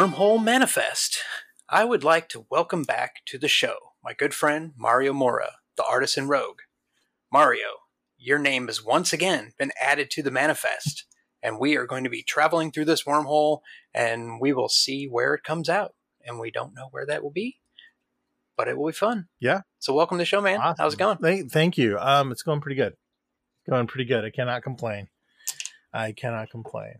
Wormhole Manifest. I would like to welcome back to the show my good friend Mario Mora, the artisan rogue. Mario, your name has once again been added to the manifest, and we are going to be traveling through this wormhole and we will see where it comes out. And we don't know where that will be, but it will be fun. Yeah. So welcome to the show, man. Awesome. How's it going? Thank, thank you. Um, it's going pretty good. Going pretty good. I cannot complain. I cannot complain.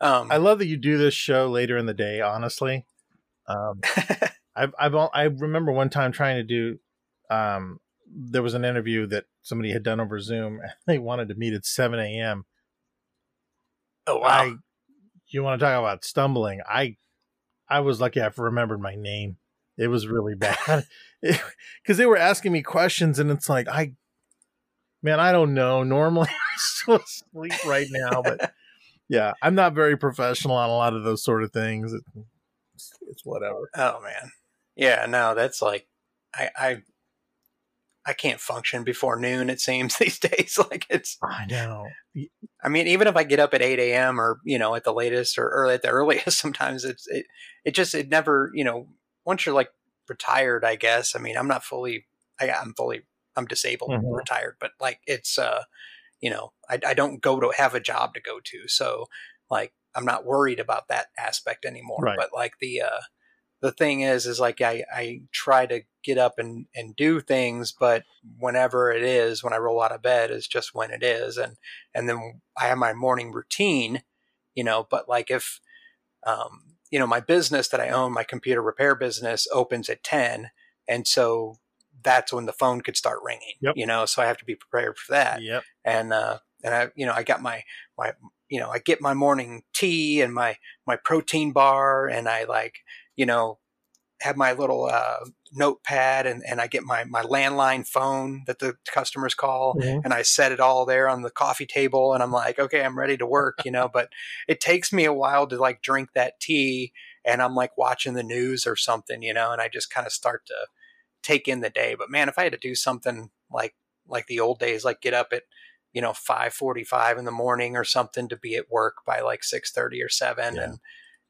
Um, I love that you do this show later in the day. Honestly, um, I've, I've I remember one time trying to do. Um, there was an interview that somebody had done over Zoom. and They wanted to meet at seven a.m. oh wow. I, you want to talk about stumbling? I, I was lucky I remembered my name. It was really bad because they were asking me questions, and it's like I, man, I don't know. Normally, I'm still asleep right now, but yeah, I'm not very professional on a lot of those sort of things. It's, it's whatever. Oh man, yeah. No, that's like I I I can't function before noon. It seems these days. Like it's. I know. I mean, even if I get up at eight a.m. or you know at the latest or early at the earliest, sometimes it's it it just it never you know once you're like retired. I guess. I mean, I'm not fully. I, I'm fully. I'm disabled, Mhm. retired, but like it's uh, you know, I I don't go to have a job to go to, so like I'm not worried about that aspect anymore. Right. But like the uh the thing is is like I, I try to get up and, and do things but whenever it is when i roll out of bed is just when it is and and then i have my morning routine you know but like if um, you know my business that i own my computer repair business opens at 10 and so that's when the phone could start ringing Yep. you know so i have to be prepared for that Yep. and uh and i you know i got my my you know i get my morning tea and my my protein bar and i like you know have my little uh notepad and and i get my my landline phone that the customers call Mhm. and i set it all there on the coffee table and i'm like okay i'm ready to work you know but it takes me a while to like drink that tea and i'm like watching the news or something you know and i just kind of start to take in the day but man if i had to do something like like the old days like get up at you know 5:45 in the morning or something to be at work by like 6:30 or 7 Yeah. and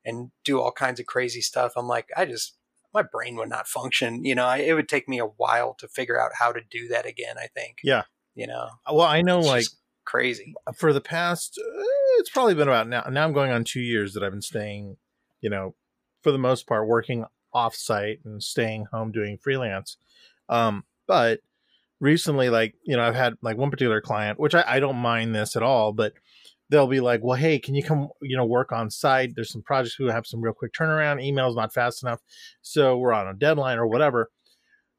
and do all kinds of crazy stuff i'm like i just my brain would not function you know I, it would take me a while to figure out how to do that again i think Yeah. you know Well, I know, it's like crazy for the past uh, it's probably been about now now i'm going on two years that i've been staying you know for the most part working off site and staying home doing freelance. Um but recently like you know i've had like one particular client which i, I don't mind this at all but they'll be like well hey can you come you know work on site? There's some projects who have some real quick turnaround emails not fast enough so we're on a deadline or whatever.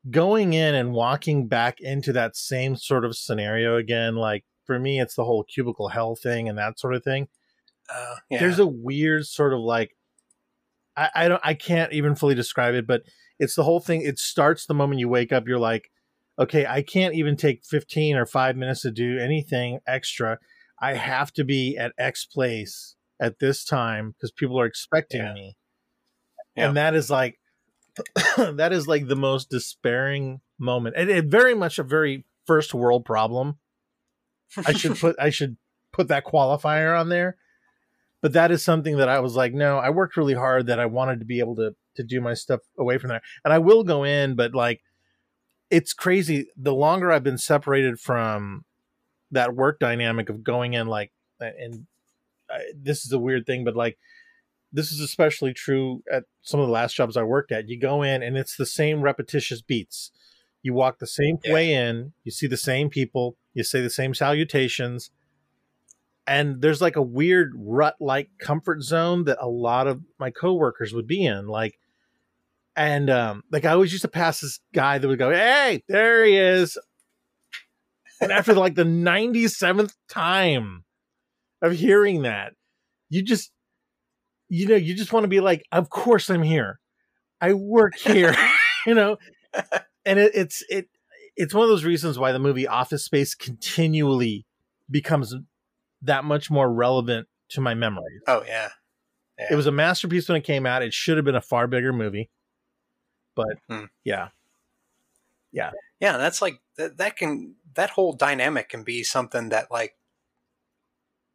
Going in and walking back into that same sort of scenario again like for me it's the whole cubicle hell thing and that sort of thing. Uh, yeah. there's a weird sort of like I, I don't I can't even fully describe it, but it's the whole thing. It starts the moment you wake up, you're like, okay, I can't even take 15 or five minutes to do anything extra. I have to be at X place at this time because people are expecting Yeah. me. Yeah. And that is like that is like the most despairing moment. And it very much a very first world problem. I should put I should put that qualifier on there. But that is something that I was like, no, I worked really hard that I wanted to be able to to do my stuff away from there. And I will go in, but like it's crazy. The longer I've been separated from that work dynamic of going in like and I, this is a weird thing, but like this is especially true at some of the last jobs I worked at. You go in and it's the same repetitious beats. You walk the same Yeah. way in, you see the same people, you say the same salutations, and there's like a weird rut like comfort zone that a lot of my coworkers would be in. Like, and um, like I always used to pass this guy that would go, "Hey, there he is," and after like the 97th time of hearing that, you just, you know, you just want to be like, "Of course I'm here. I work here," you know, and it, it's it it's one of those reasons why the movie Office Space continually becomes that much more relevant to my memory. oh yeah yeah It was a masterpiece when it came out. It should have been a far bigger movie. But Hmm. yeah. yeah that's like that, that can that whole dynamic can be something that like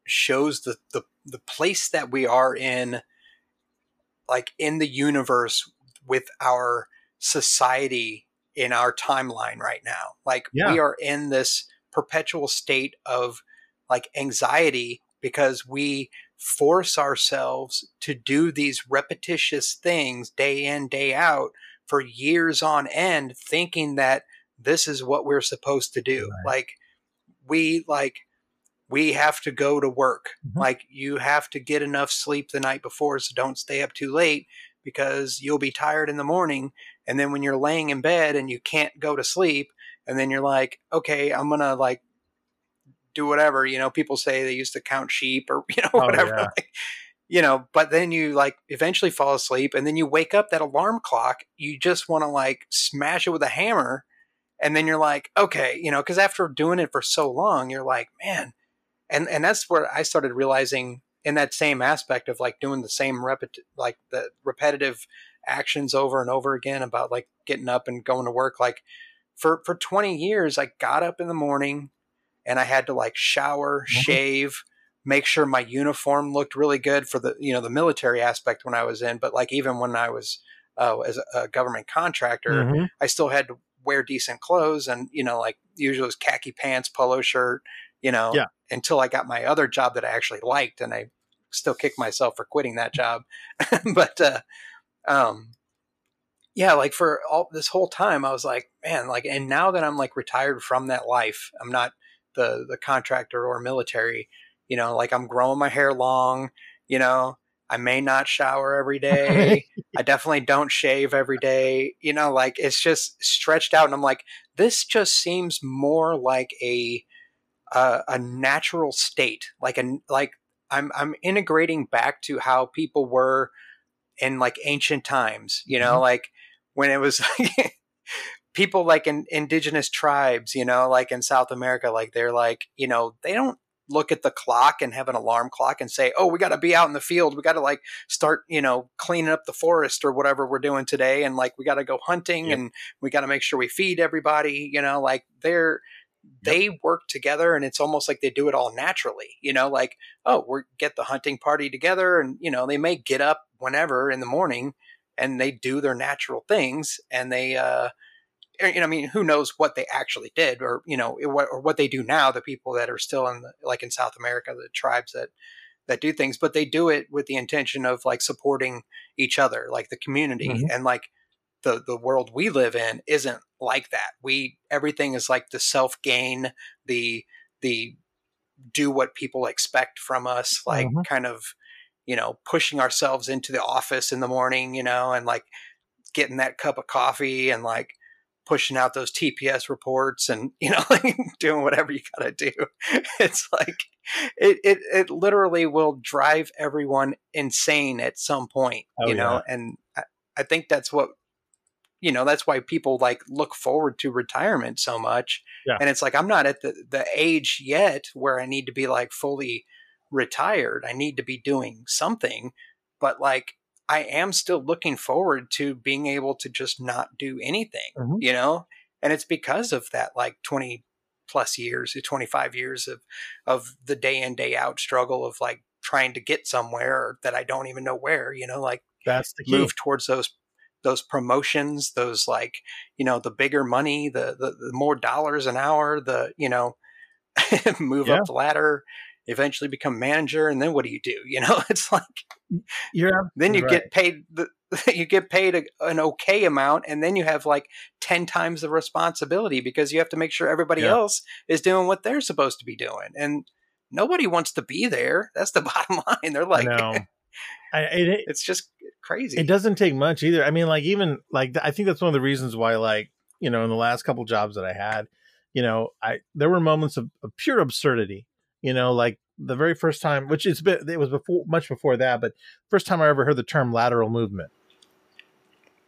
shows the, the the place that we are in like in the universe with our society in our timeline right now. Like Yeah. we are in this perpetual state of like anxiety because we force ourselves to do these repetitious things day in day out for years on end thinking that this is what we're supposed to do. Right. Like we like we have to go to work. Mhm. Like you have to get enough sleep the night before so don't stay up too late because you'll be tired in the morning and then when you're laying in bed and you can't go to sleep and then you're like okay i'm gonna like do whatever you know people say they used to count sheep or you know Oh, whatever yeah. like, you know but then you like eventually fall asleep and then you wake up that alarm clock you just want to like smash it with a hammer and then you're like okay you know because after doing it for so long you're like man and and that's where i started realizing in that same aspect of like doing the same repet like the repetitive actions over and over again about like getting up and going to work like for for 20 years i got up in the morning and i had to like shower Mhm. shave make sure my uniform looked really good for the you know the military aspect when i was in but like even when i was uh, as a, government contractor Mhm. I still had to wear decent clothes and, you know, like usually it was khaki pants, polo shirt, you know, Yeah. until I got my other job that I actually liked and I still kick myself for quitting that job. but, uh, um, yeah, like for all this whole time, I was like, man, like, and now that I'm like retired from that life, I'm not the, the contractor or military, you know, like I'm growing my hair long, you know, I may not shower every day. I definitely don't shave every day. You know, like it's just stretched out, and I'm like, this just seems more like a a, a natural state, like a like I'm I'm integrating back to how people were in like ancient times. You know, Mhm. like when it was people like in indigenous tribes. You know, like in South America, like they're like you know they don't look at the clock and have an alarm clock and say, "Oh, we got to be out in the field. We got to like start, you know, cleaning up the forest or whatever we're doing today and like we got to go hunting Yep. and we got to make sure we feed everybody, you know, like they're they work together and it's almost like they do it all naturally, you know, like, oh, we get the hunting party together and you know, they may get up whenever in the morning and they do their natural things and they uh you know, I mean, who knows what they actually did, or you know, what or what they do now. The people that are still in, the, like in South America, the tribes that that do things, but they do it with the intention of like supporting each other, like the community, Mhm. and like the the world we live in isn't like that. We everything is like the self gain, the the do what people expect from us, like Mhm. kind of you know pushing ourselves into the office in the morning, you know, and like getting that cup of coffee and like pushing out those TPS reports and you know like doing whatever you got to do. It's like it, it it literally will drive everyone insane at some point, Oh, you know, and I, I think that's what you know that's why people like look forward to retirement so much Yeah. and it's like i'm not at the, the age yet where i need to be like fully retired i need to be doing something but like i am still looking forward to being able to just not do anything Mhm. you know and it's because of that like 20 plus years 25 years of of the day in day out struggle of like trying to get somewhere that i don't even know where you know like That's the key. move towards those those promotions those like you know the bigger money the the, the more dollars an hour the you know move Yeah. up the ladder eventually become manager and then what do you do you know it's like You're then you right. get paid the you get paid a, an okay amount and then you have like 10 times the responsibility because you have to make sure everybody Yeah. else is doing what they're supposed to be doing and nobody wants to be there that's the bottom line they're like I. I, it, it's just crazy it doesn't take much either. I mean, like even like I think that's one of the reasons why, like you know, in the last couple jobs that I had, you know, I there were moments of, of pure absurdity. You know, like the very first time, which it's been it was before much before that, but first time I ever heard the term lateral movement,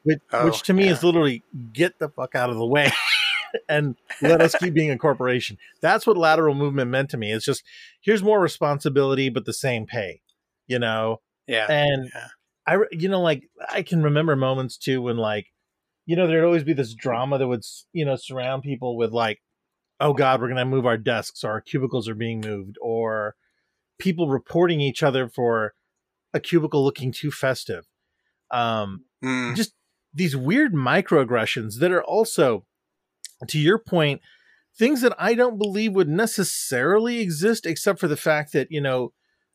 which, Oh, which to me yeah. is literally get the fuck out of the way. and let us keep being a corporation. That's what lateral movement meant to me. It's just here's more responsibility, but the same pay. You know, yeah and Yeah. I, you know, like I can remember moments too when, like, you know, there'd always be this drama that would, you know, surround people with like, oh God, we're gonna move our desks, or our cubicles are being moved, or people reporting each other for a cubicle looking too festive. Um, Mm. just these weird microaggressions that are also, to your point, things that I don't believe would necessarily exist, except for the fact that you know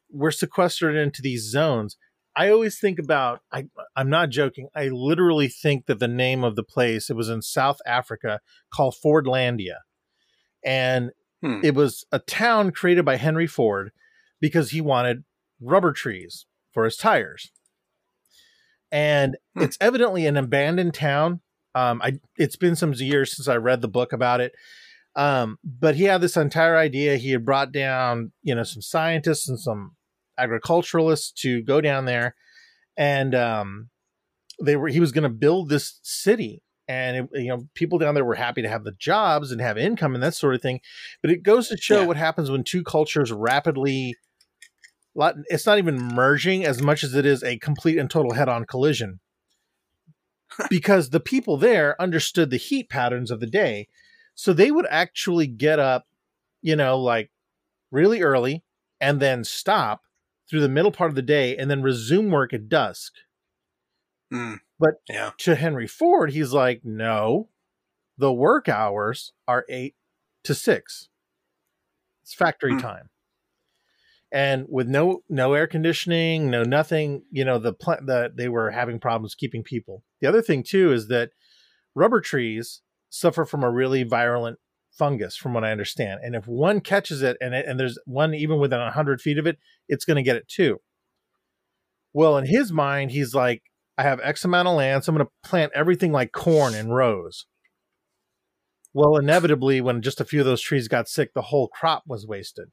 we're sequestered into these zones. I always think about I I'm not joking. I literally think that the name of the place it was in South Africa called Fordlandia. And Hmm. it was a town created by Henry Ford because he wanted rubber trees for his tires. And Hmm. it's evidently an abandoned town. Um, I it's been some years since I read the book about it. Um, but he had this entire idea. He had brought down, you know, some scientists and some agriculturalists to go down there, and um, they were he was going to build this city, and it, you know, people down there were happy to have the jobs and have income and that sort of thing. But it goes to show Yeah. what happens when two cultures rapidly it's not even merging as much as it is a complete and total head-on collision. because the people there understood the heat patterns of the day, so they would actually get up, you know, like really early and then stop through the middle part of the day and then resume work at dusk. Mm. But- yeah, To Henry Ford, he's like, no, the work hours are eight to six. It's factory Hmm. time. And with no no air conditioning, no nothing, you know, the plant that they were having problems keeping people. The other thing too is that rubber trees suffer from a really virulent fungus, from what I understand. And if one catches it, and it, and there's one even within hundred feet of it, it's going to get it too. Well, in his mind, he's like, I have X amount of land, so I'm going to plant everything like corn in rows. Well, inevitably, when just a few of those trees got sick, the whole crop was wasted.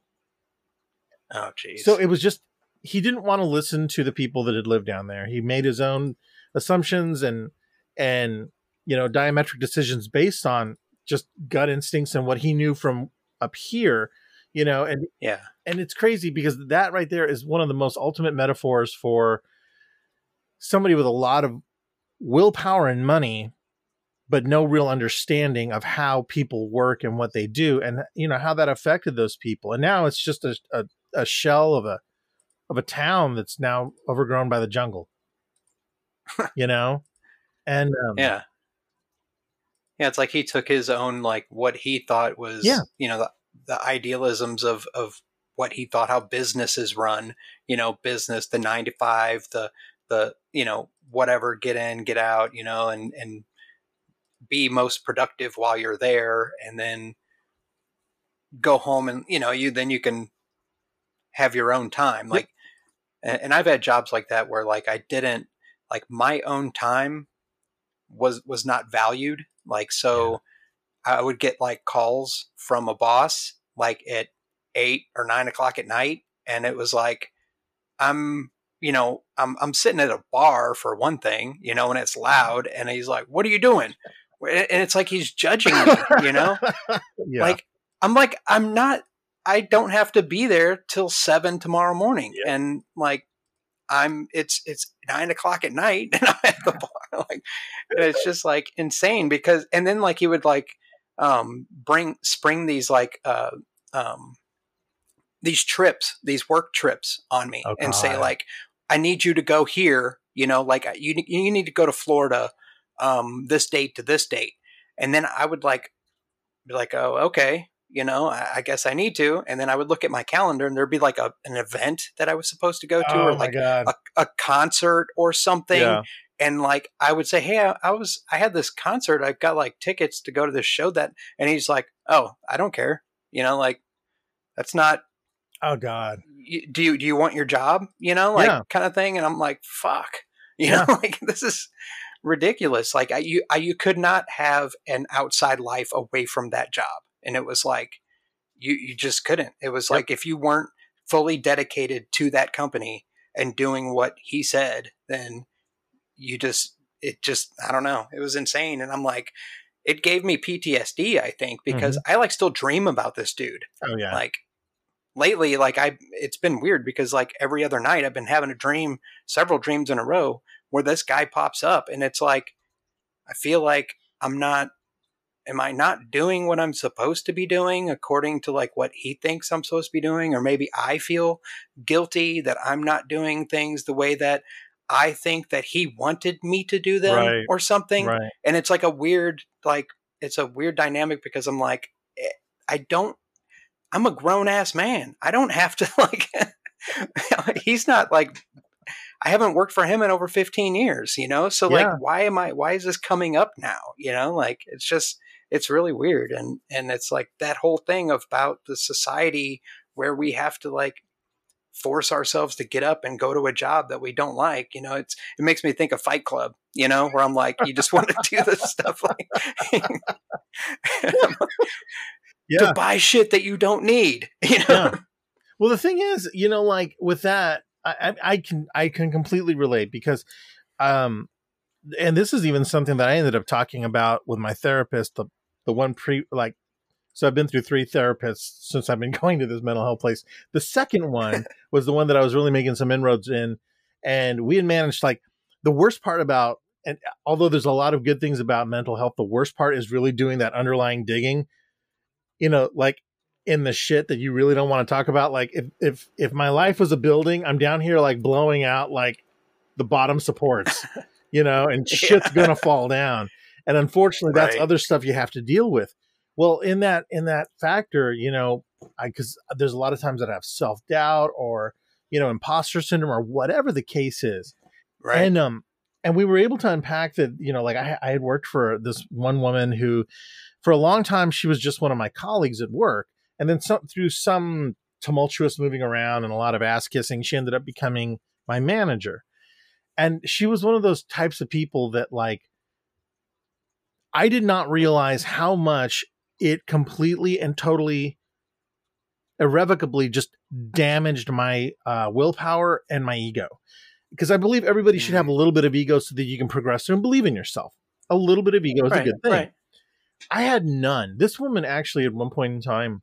oh jeez. So it was just he didn't want to listen to the people that had lived down there. He made his own assumptions and and you know diametric decisions based on just gut instincts and what he knew from up here, you know, and yeah, and it's crazy because that right there is one of the most ultimate metaphors for somebody with a lot of willpower and money but no real understanding of how people work and what they do and you know how that affected those people and now it's just a, a, a shell of a of a town that's now overgrown by the jungle you know and um, yeah, yeah. It's like he took his own like what he thought was, Yeah. you know, the, the idealisms of of what he thought how businesses run. You know, business, the nine to five, the the you know whatever, get in, get out, you know, and and be most productive while you're there, and then go home and you know you then you can have your own time like and, and i've had jobs like that where like i didn't like my own time was was not valued like so i would get like calls from a boss like at eight or nine o'clock at night and it was like i'm you know i'm i'm sitting at a bar for one thing you know and it's loud and he's like what are you doing? And it's like he's judging me you know? Yeah. Like i'm like i'm not i don't have to be there till seven tomorrow morning Yeah. and like i'm it's it's nine o'clock at night and i'm at the bar like and it's just like insane because and then like he would like um bring spring these like uh um these trips these work trips on me Oh, and say like i need you to go here you know like you you need to go to florida um this date to this date and then i would like be like oh okay you know I, I guess i need to and then i would look at my calendar and there'd be like a, an event that i was supposed to go to oh or like a, a concert or something yeah and like I would say, "Hey, I, I was I had this concert. I've got like tickets to go to this show that." And he's like, "Oh, I don't care. You know, like that's not. Oh god Do you do you want your job? You know, like Yeah. kind of thing." And I'm like, "Fuck." You Yeah. know, like this is ridiculous. Like I, you I, you could not have an outside life away from that job, and it was like you you just couldn't. It was Yep. like if you weren't fully dedicated to that company and doing what he said, then you just it just I don't know. It was insane, and I'm like, it gave me PTSD. I think because mm-hmm. I like still dream about this dude. oh yeah Like lately, like I it's been weird because like every other night I've been having a dream, several dreams in a row where this guy pops up, and it's like I feel like I'm not. Am I not doing what I'm supposed to be doing according to like what he thinks I'm supposed to be doing? Or maybe I feel guilty that I'm not doing things the way that I think that he wanted me to do them Right. or something. Right. And it's like a weird, like, it's a weird dynamic because I'm like, eh, I don't, I'm a grown ass man. I don't have to, like, he's not like, I haven't worked for him in over 15 years, you know? So, Yeah. like, why am I, why is this coming up now? You know, like, it's just, it's really weird. And, and it's like that whole thing about the society where we have to, like, force ourselves to get up and go to a job that we don't like. You know, it's it makes me think of Fight Club. You know, where I'm like, you just want to do this stuff like Yeah. to buy shit that you don't need. You know, yeah. Well, the thing is, you know, like with that, I, I, I can I can completely relate because, um, and this is even something that I ended up talking about with my therapist. The the one pre like, so I've been through three therapists since I've been going to this mental health place. The second one was the one that I was really making some inroads in, and we had managed like the worst part about. And although there's a lot of good things about mental health, the worst part is really doing that underlying digging. You know, like in the shit that you really don't want to talk about. Like if if if my life was a building, I'm down here like blowing out like the bottom supports, you know, and shit's gonna fall down. And unfortunately, that's Right. other stuff you have to deal with. Well, in that in that factor, you know, I because there's a lot of times that I have self doubt or you know imposter syndrome or whatever the case is, right? and um and we were able to unpack that you know like I, I had worked for this one woman who for a long time she was just one of my colleagues at work. And then some through some tumultuous moving around and a lot of ass kissing she ended up becoming my manager. And she was one of those types of people that like i did not realize how much it completely and totally irrevocably just damaged my uh, willpower and my ego. Because i believe everybody should have a little bit of ego so that you can progress through and believe in yourself. A little bit of ego is right, a good thing. right. I had none. This woman actually at one point in time,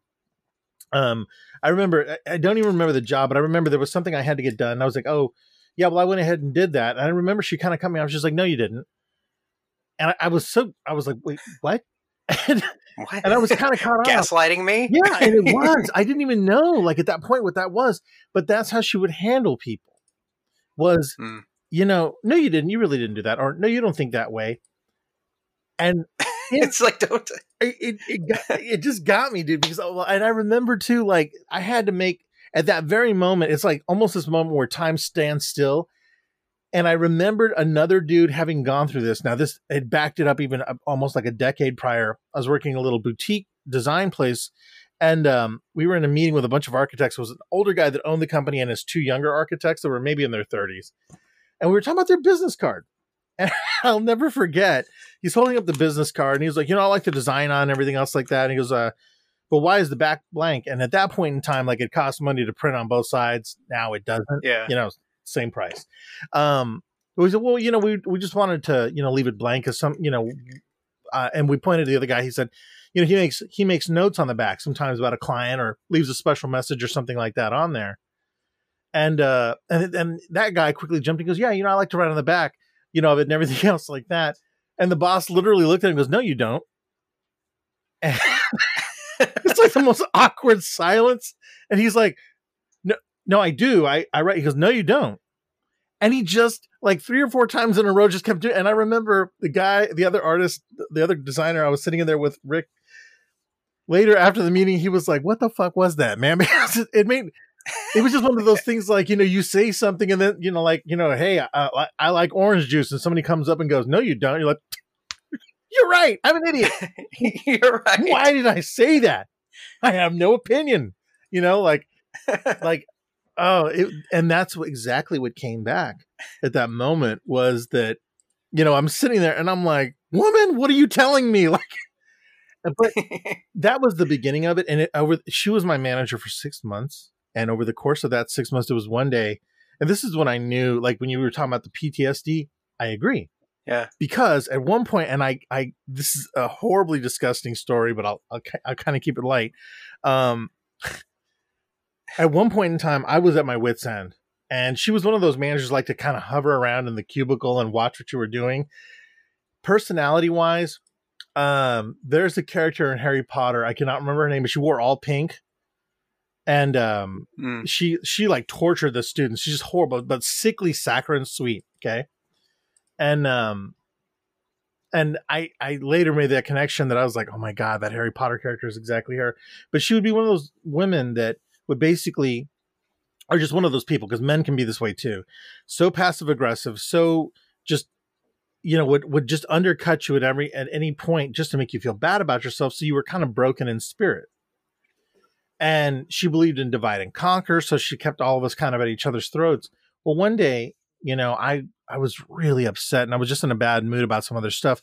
um, I remember I, I don't even remember the job, but I remember there was something I had to get done. I was like, oh, yeah, well, I went ahead and did that. And I remember she kind of cut me off. She's like, no, you didn't. And I, I was so I was like, wait, what? and, and I was kind of caught off. gaslighting me. Yeah, and it was. I didn't even know, like at that point, what that was. But that's how she would handle people. Was Hmm. you know, no, you didn't. You really didn't do that, or no, you don't think that way. And it's like don't. it it it, got, it just got me, dude. Because and I remember too, like I had to make at that very moment. It's like almost this moment where time stands still. And I remembered another dude having gone through this. Now this had backed it up even uh, almost like a decade prior. I was working a little boutique design place, and um, we were in a meeting with a bunch of architects. It was an older guy that owned the company and his two younger architects that were maybe in their thirties, and we were talking about their business card. And I'll never forget he's holding up the business card and he's like, you know, I like the design on everything else like that. And he goes, uh, but why is the back blank? And at that point in time, like it cost money to print on both sides. Now it doesn't, Yeah. you know, same price. Um, we said, well, you know, we, we just wanted to, you know, leave it blank because some, you know, uh, and we pointed to the other guy. He said, you know, he makes, he makes notes on the back sometimes about a client or leaves a special message or something like that on there. And, uh, and, and that guy quickly jumped and goes, yeah, you know, I like to write on the back, you know, of it and everything else like that. And the boss literally looked at him and goes, No, you don't. It's like the most awkward silence. And he's like, No, no, I do. I, I write. He goes, No, you don't. And he just like three or four times in a row just kept doing and I remember the guy, the other artist, the other designer, I was sitting in there with Rick later after the meeting, he was like, What the fuck was that, man? Because it made it was just one of those things like you know you say something and then you know like you know hey I, I, like orange juice and somebody comes up and goes no you don't. You're like you're right. I'm an idiot. You're right. why did i say that? I have no opinion. You know like like oh it, and that's what, exactly what came back at that moment was that you know i'm sitting there and i'm like woman what are you telling me? Like but that was the beginning of it and it over she was my manager for six months and over the course of that six months it was one day and this is when i knew like when you were talking about the ptsd i agree. Yeah. because at one point and i i this is a horribly disgusting story but i'll i'll, I'll kind of keep it light um at one point in time i was at my wits end and she was one of those managers like to kind of hover around in the cubicle and watch what you were doing. Personality wise um there's a character in harry potter i cannot remember her name but she wore all pink and um, Mm. she she like tortured the students. She's just horrible, but sickly, saccharine sweet. Okay, and um, and I I later made that connection that I was like, oh my god, that Harry Potter character is exactly her. But she would be one of those women that would basically are just one of those people because men can be this way too, so passive aggressive, so just you know would would just undercut you at every at any point just to make you feel bad about yourself, so you were kind of broken in spirit and she believed in divide and conquer so she kept all of us kind of at each other's throats. Well one day you know i i was really upset and i was just in a bad mood about some other stuff.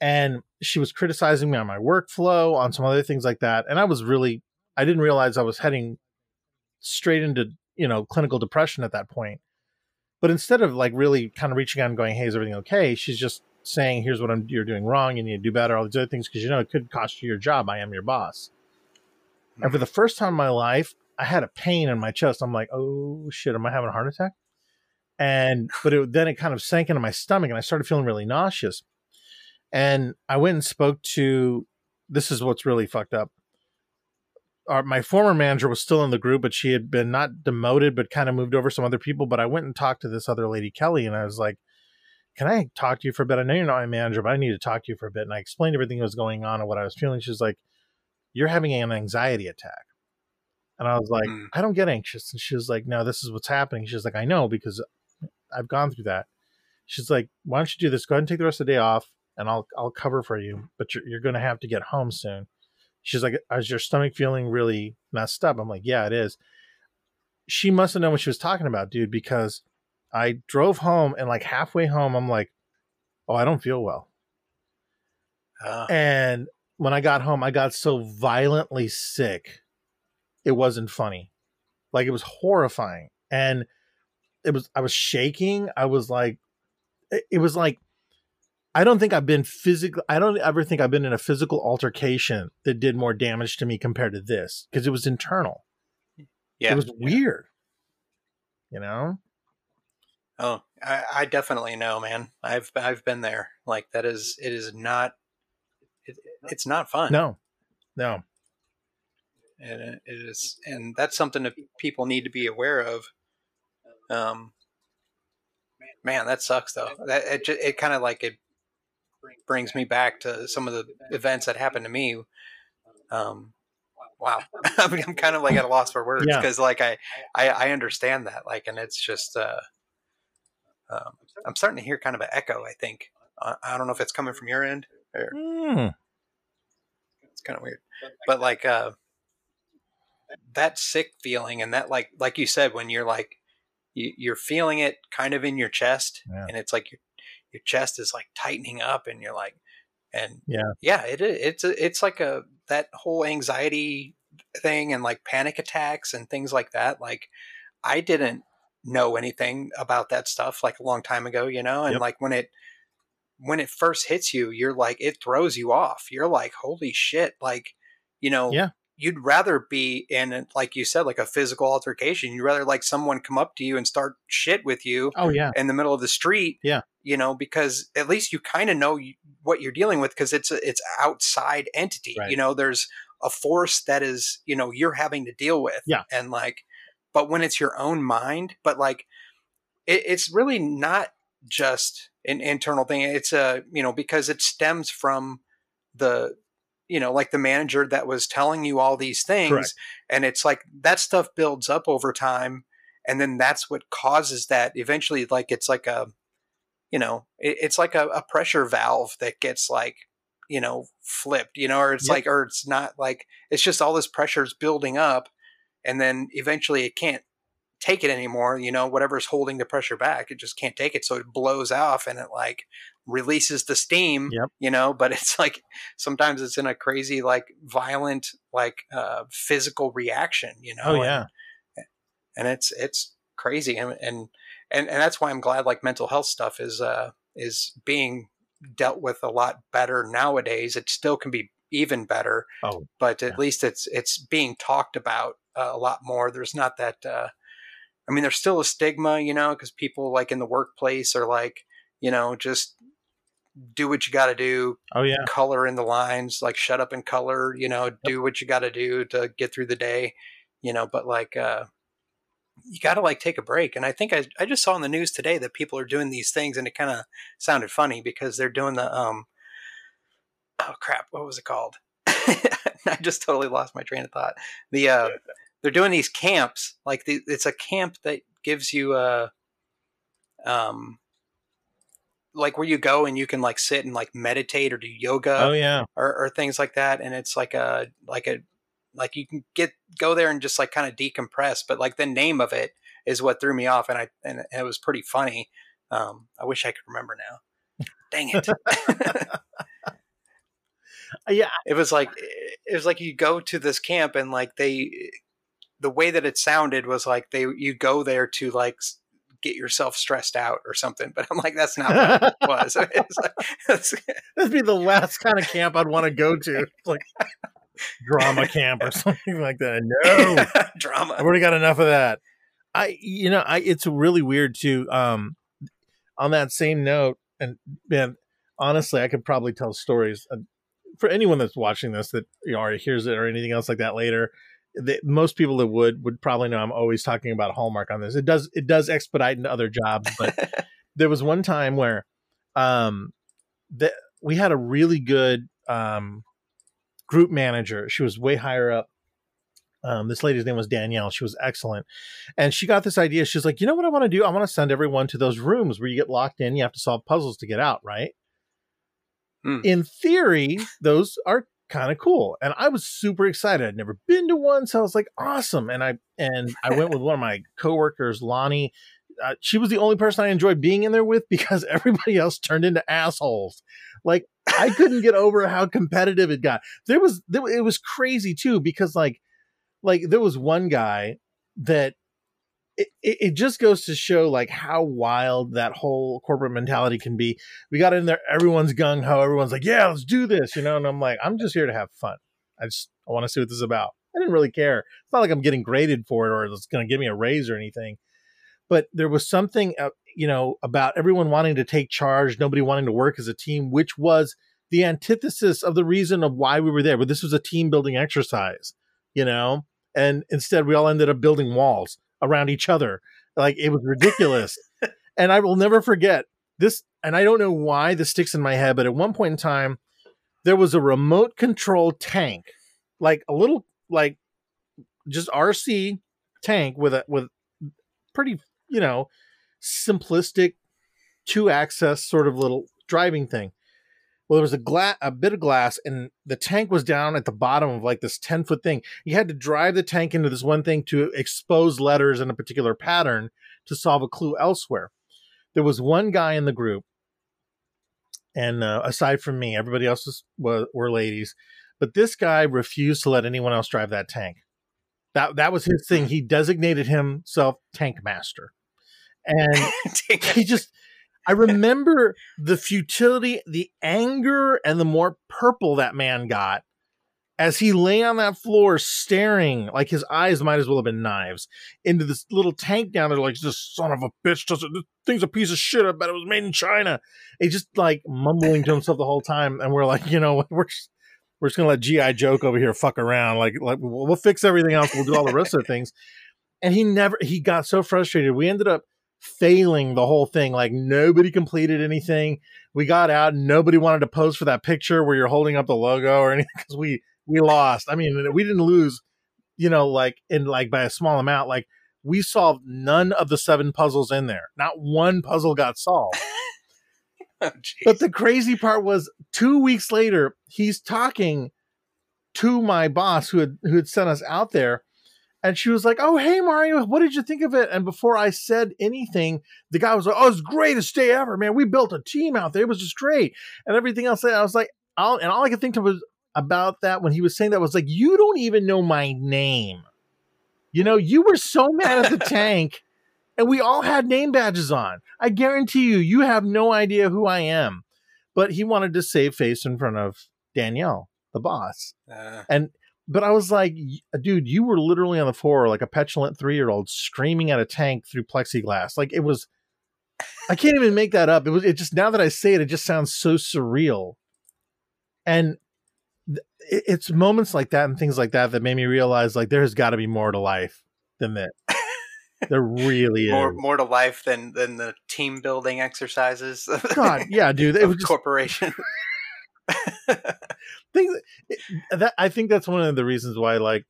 And she was criticizing me on my workflow on some other things like that. And i was really i didn't realize i was heading straight into you know clinical depression at that point. But instead of like really kind of reaching out and going hey is everything okay? she's just saying here's what I'm, you're doing wrong. You need to do better all these other things because you know it could cost you your job. I am your boss and for the hmm. first time in my life, I had a pain in my chest. I'm like, oh shit, am I having a heart attack? And but it, then it kind of sank into my stomach, and I started feeling really nauseous. And I went and spoke to. This is what's really fucked up. Our, my former manager was still in the group, but she had been not demoted, but kind of moved over some other people. But I went and talked to this other lady, Kelly, and I was like, "Can I talk to you for a bit? I know you're not my manager, but I need to talk to you for a bit." And I explained everything that was going on and what I was feeling. She's like, you're having an anxiety attack. And I was like, Mm. I don't get anxious. And she was like, No, this is what's happening. She's like, I know because I've gone through that. She's like, Why don't you do this? Go ahead and take the rest of the day off and I'll I'll cover for you. But you're you're gonna have to get home soon. She's like, Is your stomach feeling really messed up? I'm like, Yeah, it is. She must have known what she was talking about, dude, because I drove home and like halfway home, I'm like, Oh, I don't feel well. Uh, And when I got home, I got so violently sick, it wasn't funny. Like it was horrifying. And it was, I was shaking. I was like, it, it was like, I don't think I've been physical. I don't ever think I've been in a physical altercation that did more damage to me compared to this because it was internal. yeah. It was weird. You know? Oh, I, I definitely know, man. I've I've been there. Like that is it is not. It, it's not fun. No, no. and it is, and that's something that people need to be aware of. Um, man, that sucks though. That it ju- it kind of like it brings me back to some of the events that happened to me. Um, wow, I mean, I'm kind of like at a loss for words Yeah. because like I, I I understand that like, and it's just uh, um, I'm starting to hear kind of an echo. I think I, I don't know if it's coming from your end or Hmm. It's kind of weird but like uh that sick feeling and that like like you said when you're like you, you're feeling it kind of in your chest Yeah. and it's like your your chest is like tightening up and you're like and Yeah. yeah it it's a, it's like a that whole anxiety thing and like panic attacks and things like that like i didn't know anything about that stuff like a long time ago you know and Yep. like when it when it first hits you you're like it throws you off you're like holy shit like you know Yeah. you'd rather be in like you said like a physical altercation you'd rather like someone come up to you and start shit with you Oh, yeah. in the middle of the street Yeah. you know because at least you kind of know you, what you're dealing with because it's a, it's outside entity Right. you know there's a force that is you know you're having to deal with Yeah. and like but when it's your own mind but like it, it's really not just an internal thing it's a you know because it stems from the you know like the manager that was telling you all these things Correct. and it's like that stuff builds up over time and then that's what causes that eventually like it's like a you know it, it's like a, a pressure valve that gets like you know flipped you know or it's Yep. like or it's not like it's just all this pressure is building up and then eventually it can't take it anymore you know whatever's holding the pressure back it just can't take it so it blows off and it like releases the steam Yep. you know but it's like sometimes it's in a crazy like violent like uh physical reaction you know Oh, and- yeah. and it's it's crazy and and and, and that's why I'm glad like mental health stuff is uh is being dealt with a lot better nowadays it still can be even better Oh, but at yeah. least it's it's being talked about uh, a lot more there's not that uh I mean there's still a stigma you know because people like in the workplace are like you know just do what you got to do Oh, yeah. color in the lines like shut up and color you know do what you got to do to get through the day you know, but like, uh, you got to like take a break. And I think I, I just saw in the news today that people are doing these things and it kind of sounded funny because they're doing the, um, oh crap, what was it called? I just totally lost my train of thought. The, uh, they're doing these camps, like the, it's a camp that gives you, a, um, like where you go and you can like sit and like meditate or do yoga. Oh yeah, or, or things like that. And it's like a like a like you can get go there and just like kind of decompress. But like the name of it is what threw me off, and I and it was pretty funny. Um, I wish I could remember now. Dang it. yeah, it was like it was like you go to this camp and like they the way that it sounded was like they you go there to like get yourself stressed out or something. But I'm like, that's not what it was. It's like, That'd be the last kind of camp I'd want to go to. Like drama camp or something like that. No drama. I've already got enough of that. I, you know, I it's really weird too. Um, on that same note, and man, honestly, I could probably tell stories uh, for anyone that's watching this that you know hears it or anything else like that later the, most people that would would probably know I'm always talking about Hallmark on this. It does it does expedite into other jobs, but there was one time where um that we had a really good um group manager. She was way higher up. Um, this lady's name was Danielle. She was excellent. And she got this idea. She's like, you know what I want to do? I want to send everyone to those rooms where you get locked in. You have to solve puzzles to get out, right? Mm. In theory, those are kind of cool. And I was super excited. I'd never been to one, so I was like, awesome. And I and I went with one of my coworkers, Lonnie. Uh, she was the only person I enjoyed being in there with because everybody else turned into assholes. Like I couldn't get over how competitive it got. There was there, it was crazy too because like like there was one guy that it, it just goes to show like how wild that whole corporate mentality can be. We got in there, everyone's gung ho, everyone's like, "Yeah, let's do this," you know. And I'm like, I'm just here to have fun. I just I want to see what this is about. I didn't really care. It's not like I'm getting graded for it or it's going to give me a raise or anything. But there was something, uh, you know, about everyone wanting to take charge, nobody wanting to work as a team, which was the antithesis of the reason of why we were there. But this was a team building exercise, you know. And instead, we all ended up building walls around each other. Like it was ridiculous. and I will never forget this. And I don't know why this sticks in my head, but at one point in time, there was a remote control tank, like a little, like just RC tank with a, with pretty, you know, simplistic two access sort of little driving thing well, there was a glass, a bit of glass, and the tank was down at the bottom of like this 10 foot thing. You had to drive the tank into this one thing to expose letters in a particular pattern to solve a clue elsewhere. There was one guy in the group, and uh, aside from me, everybody else was, was, were ladies, but this guy refused to let anyone else drive that tank. That that was his thing. He designated himself tank master, and he just I remember the futility, the anger, and the more purple that man got as he lay on that floor staring like his eyes might as well have been knives into this little tank down there like this son of a bitch does it this thing's a piece of shit i bet it was made in china. He just like mumbling to himself the whole time and we're like you know we're just, we're just gonna let gi joke over here fuck around like like we'll, we'll fix everything else we'll do all the rest of the things. And he never he got so frustrated we ended up failing the whole thing. Like nobody completed anything. We got out. Nobody wanted to pose for that picture where you're holding up the logo or anything because we we lost. I mean, we didn't lose, you know, like in like by a small amount. Like we solved none of the seven puzzles in there. Not one puzzle got solved. oh, but the crazy part was two weeks later, he's talking to my boss who had who had sent us out there and she was like, "Oh, hey Mario, what did you think of it?" And before I said anything, the guy was like, "Oh, it's the greatest day ever, man. We built a team out there. It was just great." And everything else, I was like, and all I could think of was about that when he was saying that was like, "You don't even know my name." You know, you were so mad at the tank, and we all had name badges on. I guarantee you, you have no idea who I am. But he wanted to save face in front of Danielle, the boss, uh. and but I was like, uh, dude, you were literally on the floor like a petulant three year old screaming at a tank through plexiglass. Like it was, I can't even make that up. It was, it just, now that I say it, it just sounds so surreal. And th- it's moments like that and things like that that made me realize like there's got to be more to life than that. there really more is. more to life than than the team building exercises. God, yeah, dude, it was just corporation. things that I think that's one of the reasons why like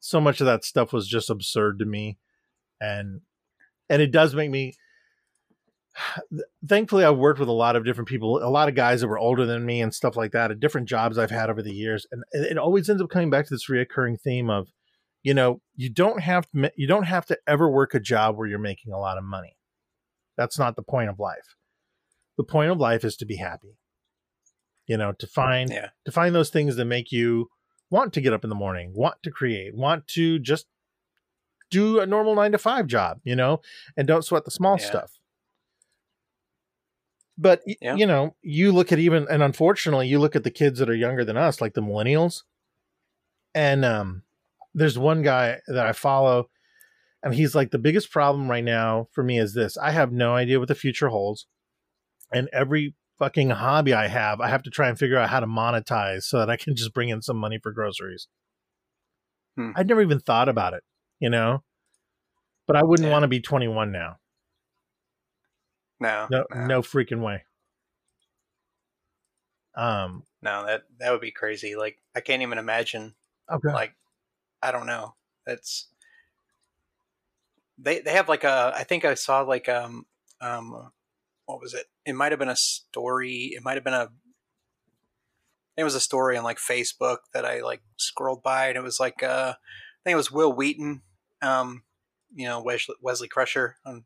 so much of that stuff was just absurd to me. And and it does make me thankfully I've worked with a lot of different people a lot of guys that were older than me and stuff like that at different jobs I've had over the years. And it it always ends up coming back to this reoccurring theme of you know you don't have to you don't have to ever work a job where you're making a lot of money. That's not the point of life. The point of life is to be happy you know to find yeah, to find those things that make you want to get up in the morning, want to create, want to just do a normal nine to five job, you know, and don't sweat the small Yeah. stuff. But Yeah. you know, you look at even, and unfortunately, you look at the kids that are younger than us, like the millennials, and um, there's one guy that I follow, and he's like, the biggest problem right now for me is this: I have no idea what the future holds, and every fucking hobby I have, I have to try and figure out how to monetize so that I can just bring in some money for groceries. Hmm. I'd never even thought about it, you know. But I wouldn't Yeah. want to be 21 now. no, No, no, no freaking way. Um. no, that that would be crazy. Like I can't even imagine. Okay. Like I don't know. That's they they have like a. I think I saw like um um what was it? It might have been a story. It might have been a. It was a story on like Facebook that I like scrolled by, and it was like uh, I think it was Wil Wheaton, um, you know Wesley, Wesley Crusher on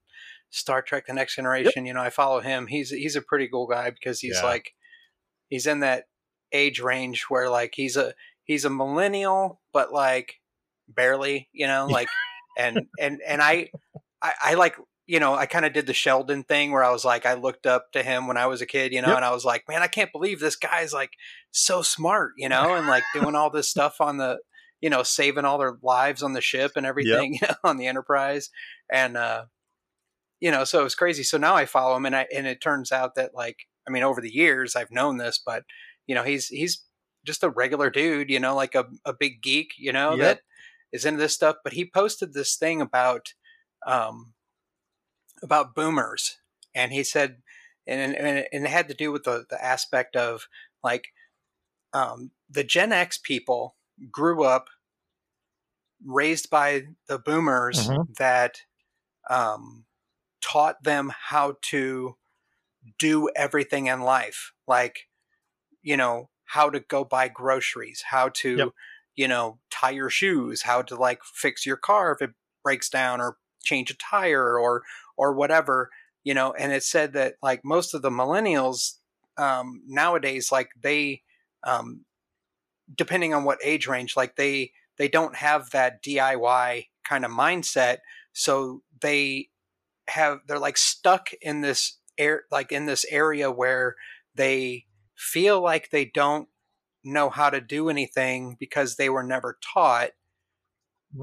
Star Trek: The Next Generation. You know, I follow him. He's he's a pretty cool guy because he's Yeah. like he's in that age range where like he's a he's a millennial, but like barely, you know, like and and and I I, I like you know I kind of did the Sheldon thing where I was like I looked up to him when I was a kid, you know, Yep. and I was like, man, I can't believe this guy's like so smart, you know, and like doing all this stuff on the you know saving all their lives on the ship and everything you know, on the Enterprise, and uh, you know, so it was crazy. So now I follow him, and I and it turns out that like I mean over the years I've known this, but you know he's he's just a regular dude, you know, like a, a big geek, you know, Yep. that is into this stuff. But he posted this thing about um, about boomers, and he said, and and, and it had to do with the the aspect of like um, the Gen X people grew up raised by the boomers Mhm. that um, taught them how to do everything in life, like you know how to go buy groceries, how to Yep. you know tie your shoes, how to like fix your car if it breaks down or change a tire or or whatever you know and it said that like most of the millennials um, nowadays like they um, depending on what age range like they they don't have that diy kind of mindset so they have they're like stuck in this air like in this area where they feel like they don't know how to do anything because they were never taught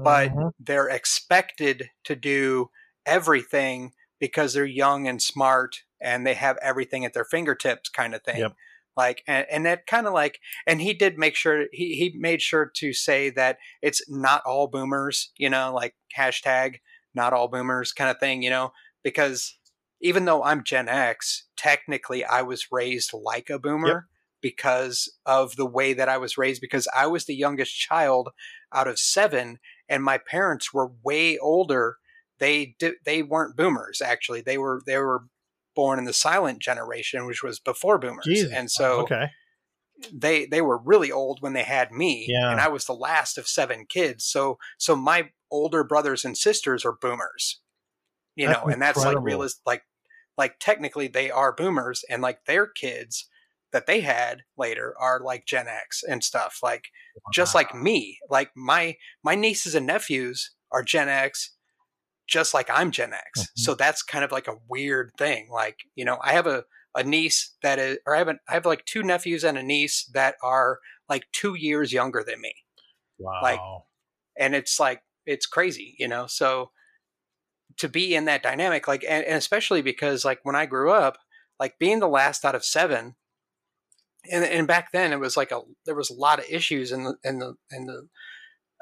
but Mhm. they're expected to do everything because they're young and smart and they have everything at their fingertips kind of thing Yep. like and, and that kind of like and he did make sure he, he made sure to say that it's not all boomers you know like hashtag not all boomers kind of thing you know because even though i'm gen x technically i was raised like a boomer because of the way that i was raised because i was the youngest child out of seven and my parents were way older they di- they weren't boomers actually they were they were born in the silent generation which was before boomers Jesus. and so okay. they they were really old when they had me Yeah. and i was the last of seven kids so so my older brothers and sisters are boomers you That's know and that's like realist like like technically they are boomers and like their kids that they had later are like gen x and stuff like just like me like my my nieces and nephews are gen x just like i'm gen x Mhm. so that's kind of like a weird thing like you know i have a a niece that is or i have, an, I have like two nephews and a niece that are like two years younger than me wow. like, and it's like it's crazy you know so to be in that dynamic like and, and especially because like when i grew up like being the last out of seven and and back then it was like a there was a lot of issues in the in the in the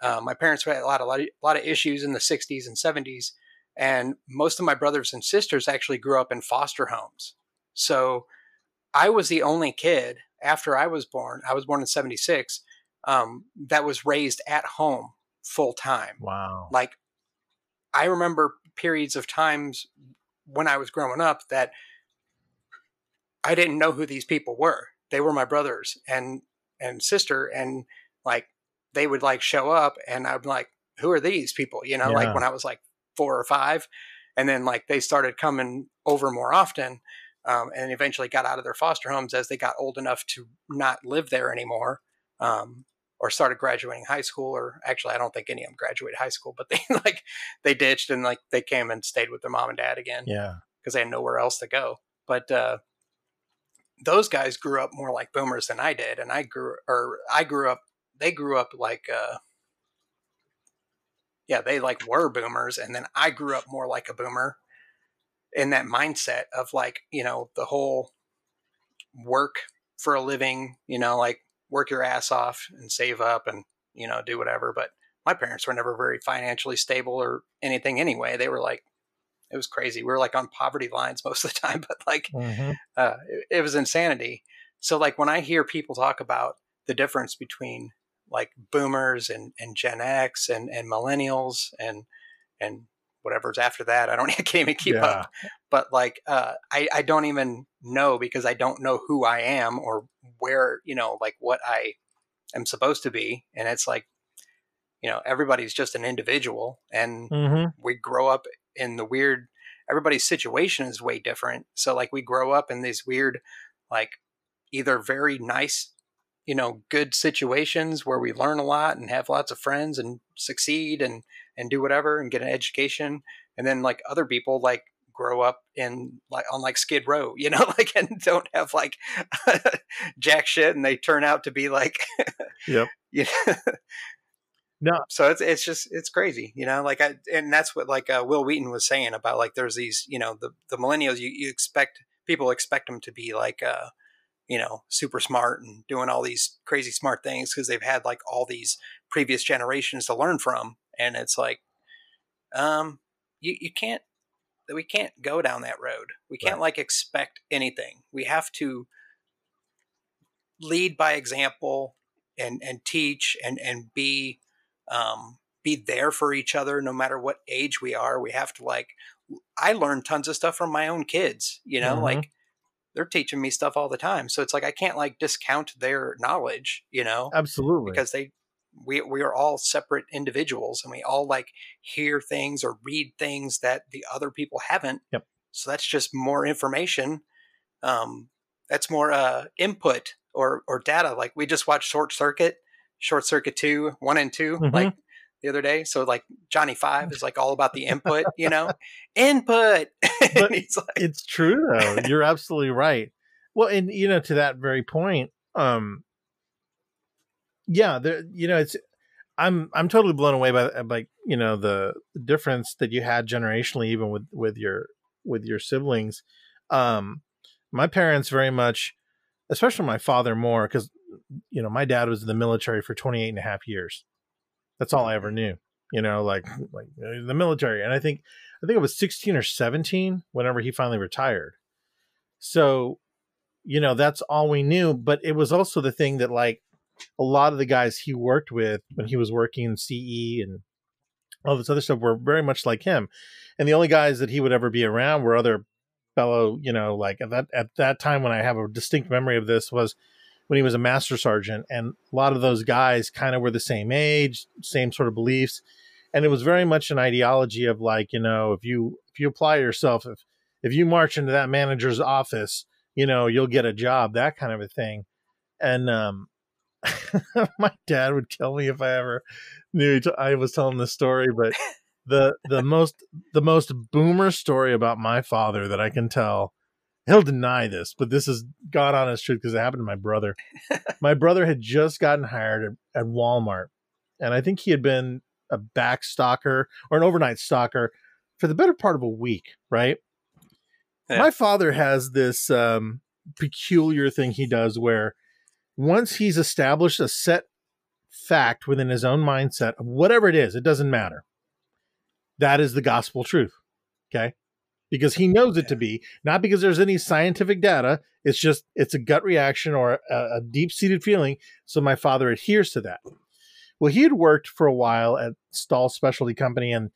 uh, my parents had a lot, a lot, of, a lot of issues in the 60s and 70s, and most of my brothers and sisters actually grew up in foster homes. So I was the only kid after I was born. I was born in 76 um, that was raised at home full time. Wow. Like I remember periods of times when I was growing up that I didn't know who these people were. They were my brothers and and sister and like they would like show up and I'm like, who are these people? You know, yeah. like when I was like four or five. And then like they started coming over more often um, and eventually got out of their foster homes as they got old enough to not live there anymore. Um, or started graduating high school or actually I don't think any of them graduated high school, but they like they ditched and like they came and stayed with their mom and dad again. Yeah. Because they had nowhere else to go. But uh those guys grew up more like boomers than I did. And I grew or I grew up they grew up like uh yeah, they like were boomers and then I grew up more like a boomer in that mindset of like, you know, the whole work for a living, you know, like work your ass off and save up and, you know, do whatever. But my parents were never very financially stable or anything anyway. They were like, it was crazy. We were like on poverty lines most of the time, but like, mm-hmm. uh, it, it was insanity. So like when I hear people talk about the difference between like boomers and, and Gen X and, and millennials and and whatever's after that. I don't I can't even keep yeah. up. But like uh, I, I don't even know because I don't know who I am or where, you know, like what I am supposed to be. And it's like, you know, everybody's just an individual and mm-hmm. we grow up in the weird everybody's situation is way different. So like we grow up in these weird like either very nice you know good situations where we learn a lot and have lots of friends and succeed and and do whatever and get an education. And then like other people like grow up in like on like skid row you know like and don't have like jack shit and they turn out to be like yep. yeah no. So it's it's just it's crazy you know like i and that's what like uh, wil wheaton was saying about like there's these you know the the millennials you, you expect people expect them to be like uh you know, super smart and doing all these crazy smart things because they've had like all these previous generations to learn from. And it's like, um, you, you can't, we can't go down that road. We can't right. like expect anything. We have to lead by example and, and teach and, and be, um, be there for each other no matter what age we are. We have to like, I learned tons of stuff from my own kids, you know, mm-hmm. like they're teaching me stuff all the time. So it's like I can't like discount their knowledge, you know? Absolutely. Because they we we are all separate individuals and we all like hear things or read things that the other people haven't. Yep. So that's just more information. Um that's more uh input or or data. Like we just watched Short Circuit, Short Circuit 2, 1 and 2. Mm-hmm. Like the other day. So like Johnny Five is like all about the input, you know, input. But like, it's true though. You're absolutely right. Well, and you know, to that very point, um, yeah, there, you know, it's, I'm, I'm totally blown away by, like, you know, the difference that you had generationally, even with, with your, with your siblings. Um, my parents very much, especially my father more, because, you know, my dad was in the military for 28 and a half years. That's all I ever knew. You know, like like uh, the military. And I think I think it was 16 or 17 whenever he finally retired. So, you know, that's all we knew. But it was also the thing that like a lot of the guys he worked with when he was working in CE and all this other stuff were very much like him. And the only guys that he would ever be around were other fellow, you know, like at that at that time when I have a distinct memory of this was when he was a master sergeant, and a lot of those guys kind of were the same age, same sort of beliefs, and it was very much an ideology of like you know if you if you apply yourself if if you march into that manager's office, you know you'll get a job, that kind of a thing, and um. my dad would tell me if I ever knew I was telling this story, but the the most the most boomer story about my father that I can tell he'll deny this, but this is God honest truth because it happened to my brother. my brother had just gotten hired at, at, Walmart, and I think he had been a back stocker or an overnight stocker for the better part of a week, right? Yeah. My father has this um, peculiar thing he does where once he's established a set fact within his own mindset of whatever it is, it doesn't matter. That is the gospel truth. Okay. Because he knows it to be, not because there's any scientific data. It's just, it's a gut reaction or a, a deep seated feeling. So my father adheres to that. Well, he had worked for a while at Stahl Specialty Company. And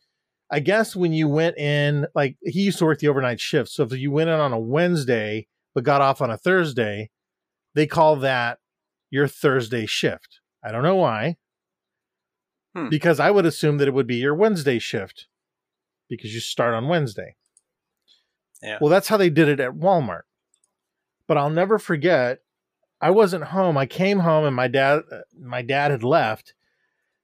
I guess when you went in, like he used to work the overnight shift. So if you went in on a Wednesday, but got off on a Thursday, they call that your Thursday shift. I don't know why. Hmm. Because I would assume that it would be your Wednesday shift because you start on Wednesday. Yeah. Well, that's how they did it at Walmart. But I'll never forget I wasn't home. I came home and my dad my dad had left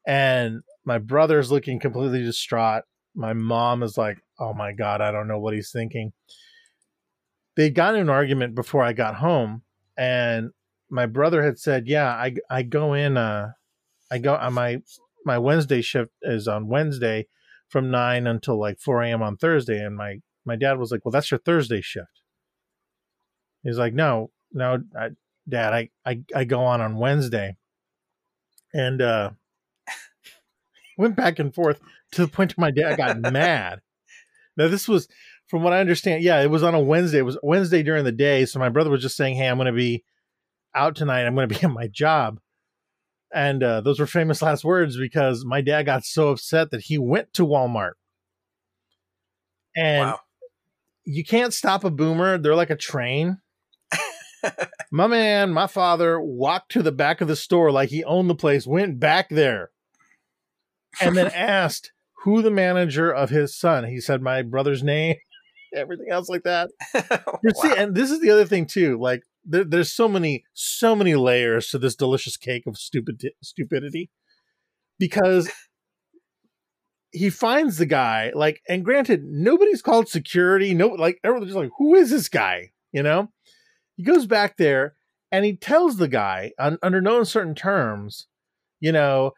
and my brother's looking completely distraught. My mom is like, "Oh my god, I don't know what he's thinking." They got in an argument before I got home and my brother had said, "Yeah, I I go in uh I go on uh, my my Wednesday shift is on Wednesday from 9 until like 4 a.m. on Thursday." And my my dad was like, "Well, that's your Thursday shift." He's like, "No, no, I, Dad, I, I I go on on Wednesday." And uh went back and forth to the point where my dad got mad. Now this was from what I understand, yeah, it was on a Wednesday. It was Wednesday during the day. So my brother was just saying, Hey, I'm going to be out tonight. I'm going to be at my job. And uh, those were famous last words because my dad got so upset that he went to Walmart. And wow. You can't stop a boomer. They're like a train. my man, my father walked to the back of the store like he owned the place, went back there, and then asked who the manager of his son. He said my brother's name everything else like that. wow. See, and this is the other thing too. Like there, there's so many, so many layers to this delicious cake of stupid stupidity, because he finds the guy like, and granted, nobody's called security. No, like everyone's just like, who is this guy? You know, he goes back there and he tells the guy on, under no uncertain terms, you know,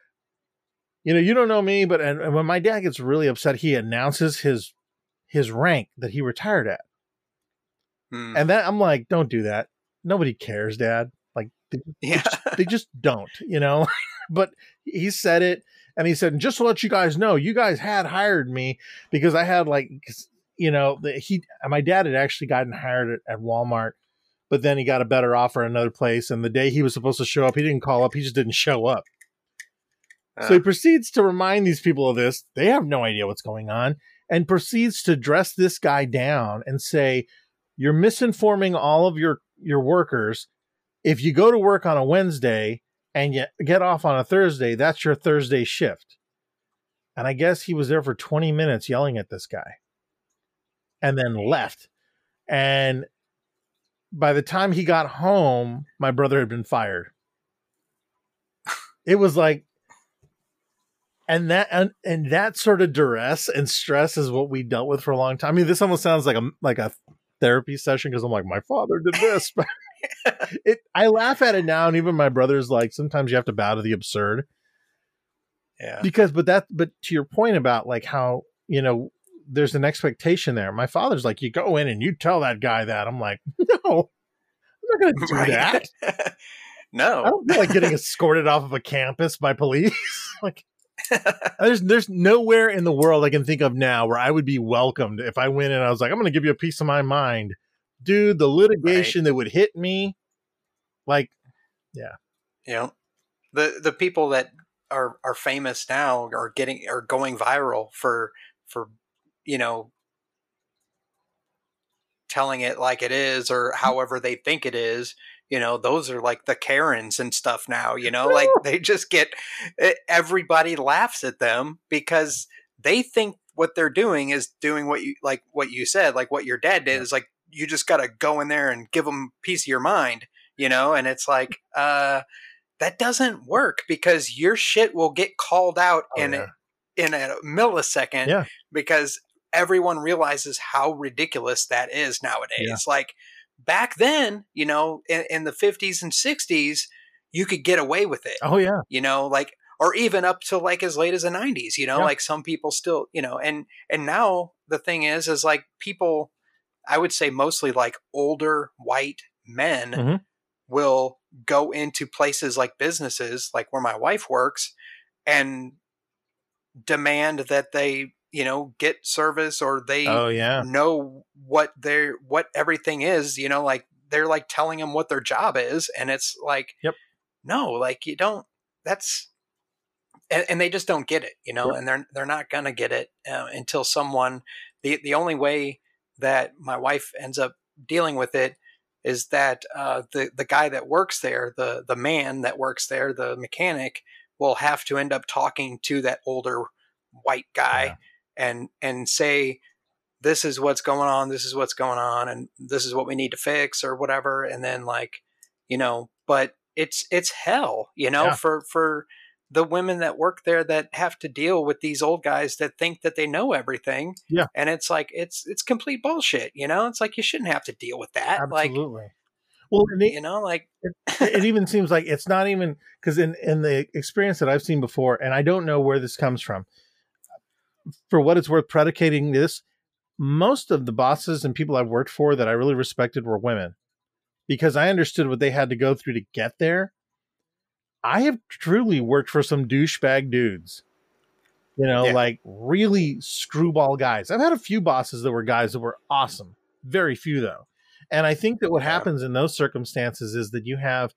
you know, you don't know me, but and, and when my dad gets really upset, he announces his his rank that he retired at. Hmm. And that I'm like, don't do that. Nobody cares, Dad. Like, they, yeah. they, just, they just don't, you know. but he said it, and he said, and just to let you guys know, you guys had hired me because I had like, you know, the, he my dad had actually gotten hired at, at Walmart, but then he got a better offer at another place, and the day he was supposed to show up, he didn't call up. He just didn't show up. So he ah. proceeds to remind these people of this. They have no idea what's going on and proceeds to dress this guy down and say, You're misinforming all of your, your workers. If you go to work on a Wednesday and you get off on a Thursday, that's your Thursday shift. And I guess he was there for 20 minutes yelling at this guy and then left. And by the time he got home, my brother had been fired. It was like and that and, and that sort of duress and stress is what we dealt with for a long time. I mean, this almost sounds like a like a therapy session because I'm like, my father did this. it I laugh at it now, and even my brother's like, sometimes you have to bow to the absurd. Yeah. Because, but that, but to your point about like how you know there's an expectation there. My father's like, you go in and you tell that guy that. I'm like, no, I'm not going to do right. that. no, I don't feel like getting escorted off of a campus by police. like, there's there's nowhere in the world I can think of now where I would be welcomed if I went and I was like, I'm going to give you a piece of my mind, dude. The litigation right. that would hit me, like, yeah, you know, the the people that are are famous now are getting are going viral for for you know telling it like it is or however they think it is you know those are like the karens and stuff now you know like they just get everybody laughs at them because they think what they're doing is doing what you like what you said like what your dad did is like you just got to go in there and give them piece of your mind you know and it's like uh that doesn't work because your shit will get called out oh, in yeah. a in a millisecond yeah. because everyone realizes how ridiculous that is nowadays yeah. like back then, you know, in, in the 50s and 60s, you could get away with it. Oh, yeah. You know, like, or even up to like as late as the 90s, you know, yeah. like some people still, you know, and, and now the thing is, is like people, I would say mostly like older white men, mm-hmm. will go into places like businesses, like where my wife works, and demand that they, you know, get service or they Oh yeah. know what their what everything is. You know, like they're like telling them what their job is, and it's like, Yep. no, like you don't. That's and, and they just don't get it, you know, Yep. and they're they're not gonna get it uh, until someone. the The only way that my wife ends up dealing with it is that uh, the the guy that works there, the the man that works there, the mechanic, will have to end up talking to that older white guy Yeah. and and say this is what's going on this is what's going on and this is what we need to fix or whatever and then like you know but it's it's hell you know Yeah. for for the women that work there that have to deal with these old guys that think that they know everything Yeah. and it's like it's it's complete bullshit you know it's like you shouldn't have to deal with that like Absolutely. well, and it, you know like it even seems like it's not even because in in the experience that I've seen before, and I don't know where this comes from. For what it's worth, predicating this, most of the bosses and people I've worked for that I really respected were women, because I understood what they had to go through to get there. I have truly worked for some douchebag dudes, you know, Yeah. like really screwball guys. I've had a few bosses that were guys that were awesome, very few though. And I think that what Yeah. happens in those circumstances is that you have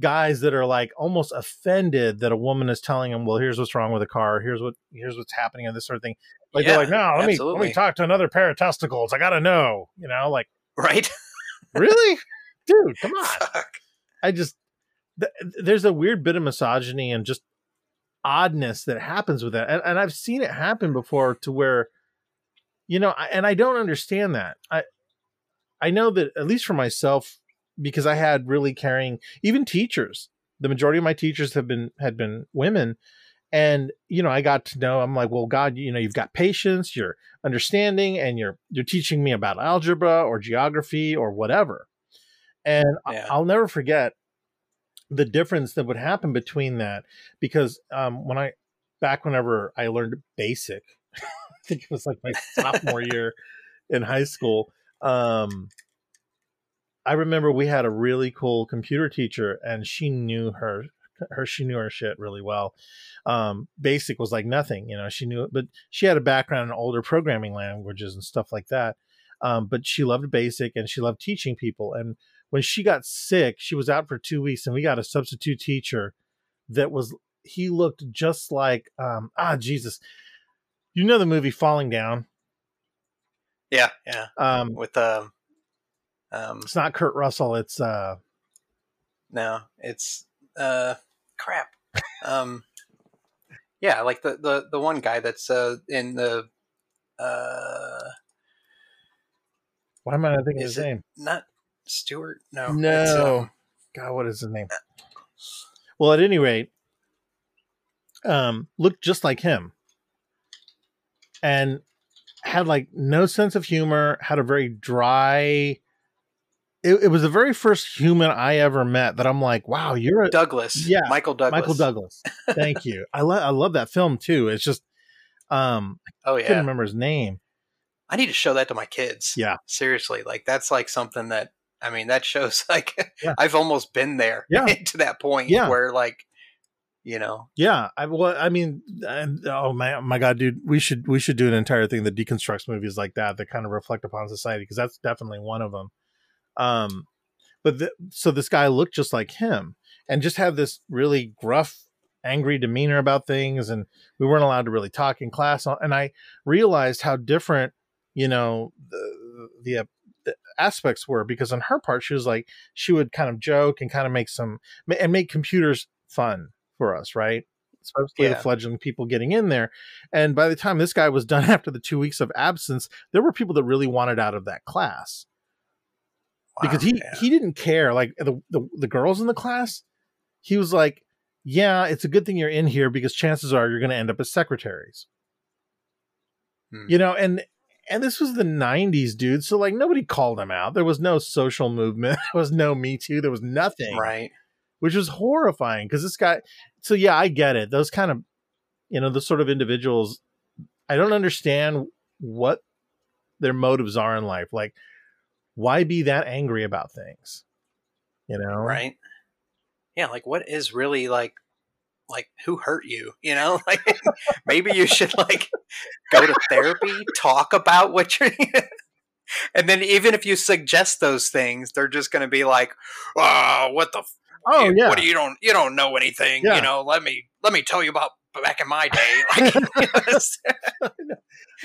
guys that are like almost offended that a woman is telling them, "Well, here's what's wrong with the car. Here's what here's what's happening and this sort of thing." Like Yeah, they're like, "No, let me let me talk to another pair of testicles. I got to know." You know, like, right "Really? Dude, come on." Fuck. I just th- there's a weird bit of misogyny and just oddness that happens with that, and, and I've seen it happen before to where, you know, I, and I don't understand that. I I know that at least for myself, because I had really caring, even teachers. The majority of my teachers have been had been women, and you know, I got to know. I'm like, well, God, you know, you've got patience, you're understanding, and you're you're teaching me about algebra or geography or whatever. And Yeah. I'll never forget the difference that would happen between that because um, when I back whenever I learned basic, I think it was like my sophomore year in high school. Um, I remember we had a really cool computer teacher, and she knew her her she knew her shit really well. Um, basic was like nothing, you know. She knew it, but she had a background in older programming languages and stuff like that. Um, but she loved basic and she loved teaching people. And when she got sick, she was out for two weeks, and we got a substitute teacher that was he looked just like um, ah Jesus, you know the movie Falling Down. yeah yeah Um, with um um it's not Kurt Russell. It's uh, No, it's uh crap. Um yeah, like the the the one guy that's uh in the uh why am I not thinking of Is his it- name? not Stewart. No. No. um, God, what is his name? Well, at any rate, um, looked just like him, and had like no sense of humor. Had a very dry. It, it was the very first human I ever met that I'm like, wow, you're a Douglas. Yeah, Michael Douglas. Michael Douglas. Thank you. I love I love that film too. It's just um Oh yeah, I couldn't remember his name. I need to show that to my kids. Yeah. Seriously. Like that's like something that I mean that shows like Yeah. I've almost been there Yeah. to that point Yeah. where like you know Yeah, I well, I mean, and, oh my, my God, dude, we should we should do an entire thing that deconstructs movies like that that kind of reflect upon society because that's definitely one of them. Um, but the, so this guy looked just like him and just had this really gruff, angry demeanor about things, and we weren't allowed to really talk in class. And I realized how different, you know, the the aspects were because on her part, she was like she would kind of joke and kind of make some and make computers fun for us, right? Especially the Yeah. fledgling people getting in there. And by the time this guy was done after the two weeks of absence, there were people that really wanted out of that class because he yeah. he didn't care. Like the, the the girls in the class, he was like, "Yeah, it's a good thing you're in here because chances are you're going to end up as secretaries." Hmm. You know, and and this was the '90s, dude. So like nobody called him out. There was no social movement. There was no Me Too. There was nothing right. which was horrifying because this guy so yeah i get it those kind of you know the sort of individuals i don't understand what their motives are in life like why be that angry about things You know, right? Yeah, like what is really like like who hurt you? You know like maybe you should like go to therapy talk about what you're and then even if you suggest those things they're just going to be like oh what the oh you, yeah what do you don't you don't know anything Yeah. you know let me let me tell you about back in my day.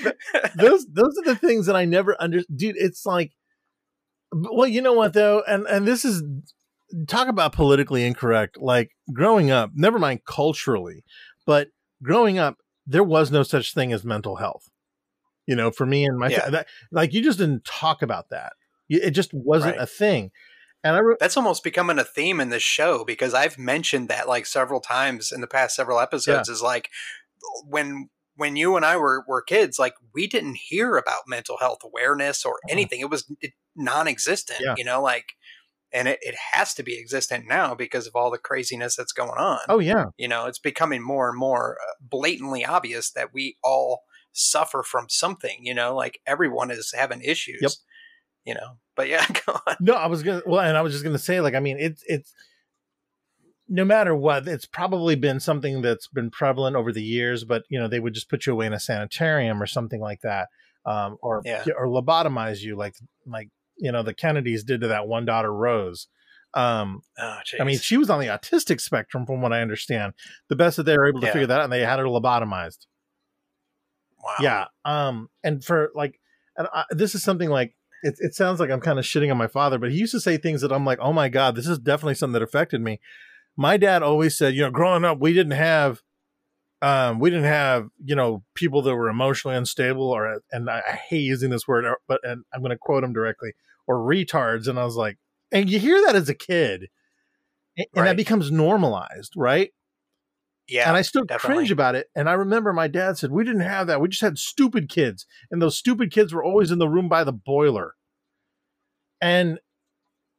Like, those those are the things that I never under dude it's like well you know what though and and this is talk about politically incorrect like growing up never mind culturally but growing up there was no such thing as mental health you know for me and my Yeah. that, like you just didn't talk about that it just wasn't Right. a thing and I re- that's almost becoming a theme in this show because I've mentioned that like several times in the past several episodes is like when when you and I were were kids like we didn't hear about mental health awareness or mm-hmm. anything it was non-existent Yeah. you know like and it, it has to be existent now because of all the craziness that's going on oh yeah you know it's becoming more and more uh, blatantly obvious that we all suffer from something you know like everyone is having issues Yep. you know but yeah go on No, I was gonna. Well, and I was just gonna say, like, I mean, it's it's no matter what, it's probably been something that's been prevalent over the years. But you know, they would just put you away in a sanitarium or something like that, um, or Yeah. or lobotomize you, like like you know the Kennedys did to that one daughter Rose. Um, oh, I mean, she was on the autistic spectrum, from what I understand. The best that they were able to Yeah. figure that out, and they had her lobotomized. wow Yeah. Um, and for like, and I, this is something like it, it sounds like I'm kind of shitting on my father, but he used to say things that I'm like, oh my god, this is definitely something that affected me. My dad always said, you know, growing up, we didn't have, um, we didn't have, you know, people that were emotionally unstable, or and I, I hate using this word, but and I'm going to quote him directly, or retards. And I was like, and you hear that as a kid, and, and that becomes normalized, right? yeah and I still definitely. cringe about it. And I remember my dad said, We didn't have that. We just had stupid kids. And those stupid kids were always in the room by the boiler. And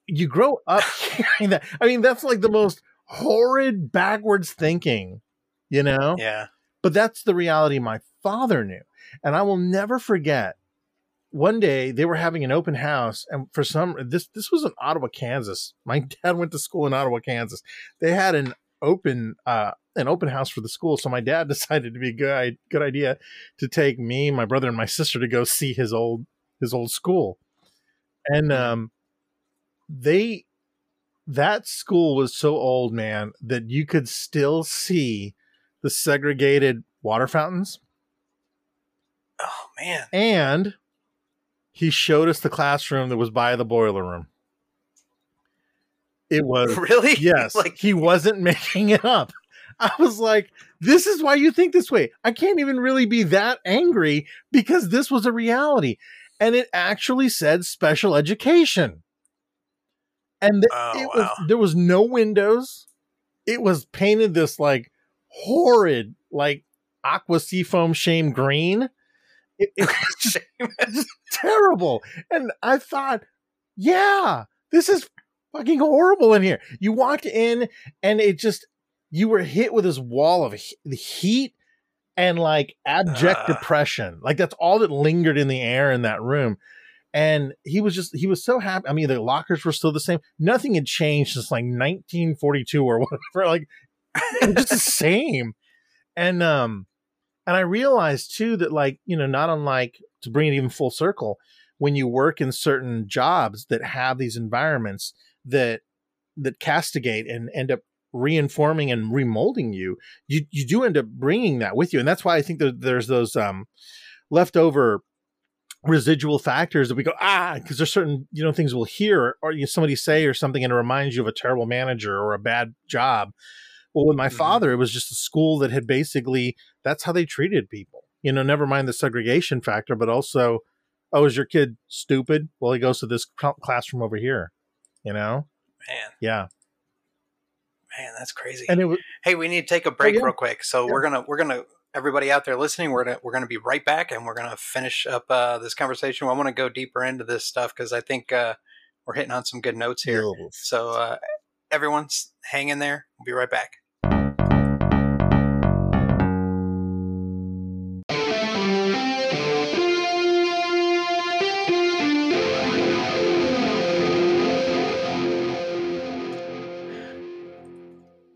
you grow up hearing that. I mean, that's like the most horrid, backwards thinking, you know? yeah But that's the reality my father knew. And I will never forget one day they were having an open house and for some this this was in Ottawa, Kansas. My dad went to school in Ottawa, Kansas. They had an open uh an open house for the school. So my dad decided to be a good good idea to take me, my brother, and my sister to go see his old his old school. And um they that school was so old, man, that you could still see the segregated water fountains. oh man And he showed us the classroom that was by the boiler room. It was really yes, like he wasn't making it up. I was like, this is why you think this way. I can't even really be that angry because this was a reality. And it actually said special education. And th- Oh, it was, there was no windows. It was painted this like horrid, like aqua seafoam shame green. It, it was just terrible. And I thought, yeah, this is fucking horrible in here. You walked in and it just, you were hit with this wall of heat and like abject Ugh. depression. Like that's all that lingered in the air in that room. And he was just, he was so happy. I mean, the lockers were still the same. Nothing had changed since like 1942 or whatever. Like, just the same. And, um, and I realized too that like, you know, not unlike to bring it even full circle, when you work in certain jobs that have these environments that that castigate and end up reinforming and remolding you, you you do end up bringing that with you, and that's why I think that there's those um, leftover residual factors that we go ah because there's certain you know things we'll hear or you somebody say or something and it reminds you of a terrible manager or a bad job. Well, with my Mhm. father, it was just a school that had basically that's how they treated people. You know, never mind the segregation factor, but also, oh, is your kid stupid? Well, he goes to this classroom over here. You know, man yeah, man that's crazy and it was hey we need to take a break yeah. real quick so Yeah. we're gonna we're gonna everybody out there listening we're gonna we're gonna be right back and we're gonna finish up uh, this conversation i want to go deeper into this stuff because i think uh, we're hitting on some good notes here so uh, everyone's hang in there we'll be right back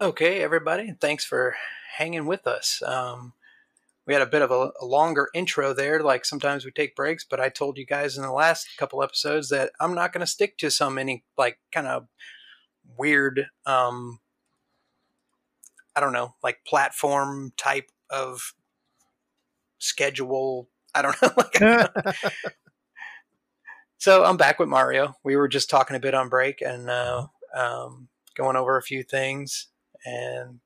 Okay, everybody, thanks for hanging with us. Um, we had a bit of a, a, longer intro there. Like sometimes we take breaks, but I told you guys in the last couple episodes that I'm not going to stick to some any like kind of weird, um, I don't know, like platform type of schedule. I don't know. like, so I'm back with Mario. We were just talking a bit on break and uh, um, going over a few things, and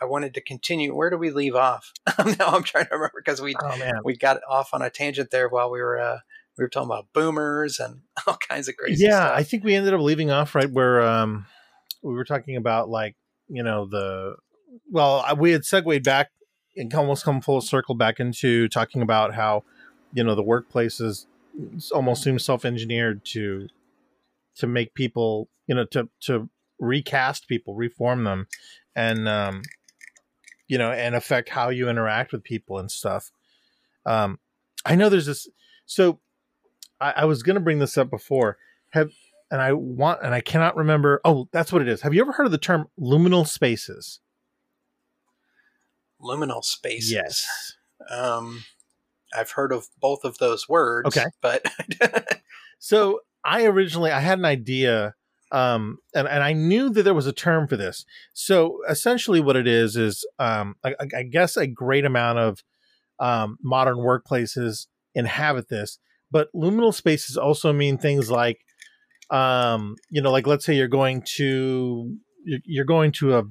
I wanted to continue. Where do we leave off? now I'm trying to remember because we oh, we got off on a tangent there while we were uh, we were talking about boomers and all kinds of crazy. Yeah, stuff. I think we ended up leaving off right where um, we were talking about like you know the well we had segued back and almost come full circle back into talking about how you know the workplaces almost seem self-engineered to to make people you know to to recast people reform them and um you know, and affect how you interact with people and stuff. Um, I know there's this. So I, I was going to bring this up before. Have and I want and I cannot remember. Oh, that's what it is. Have you ever heard of the term liminal spaces? Liminal spaces. Yes. Um, I've heard of both of those words. Okay, but so I originally I had an idea um, and, and I knew that there was a term for this. So essentially, what it is is, um, I, I, guess, a great amount of um, modern workplaces inhabit this. But luminal spaces also mean things like, um, you know, like let's say you're going to you're going to a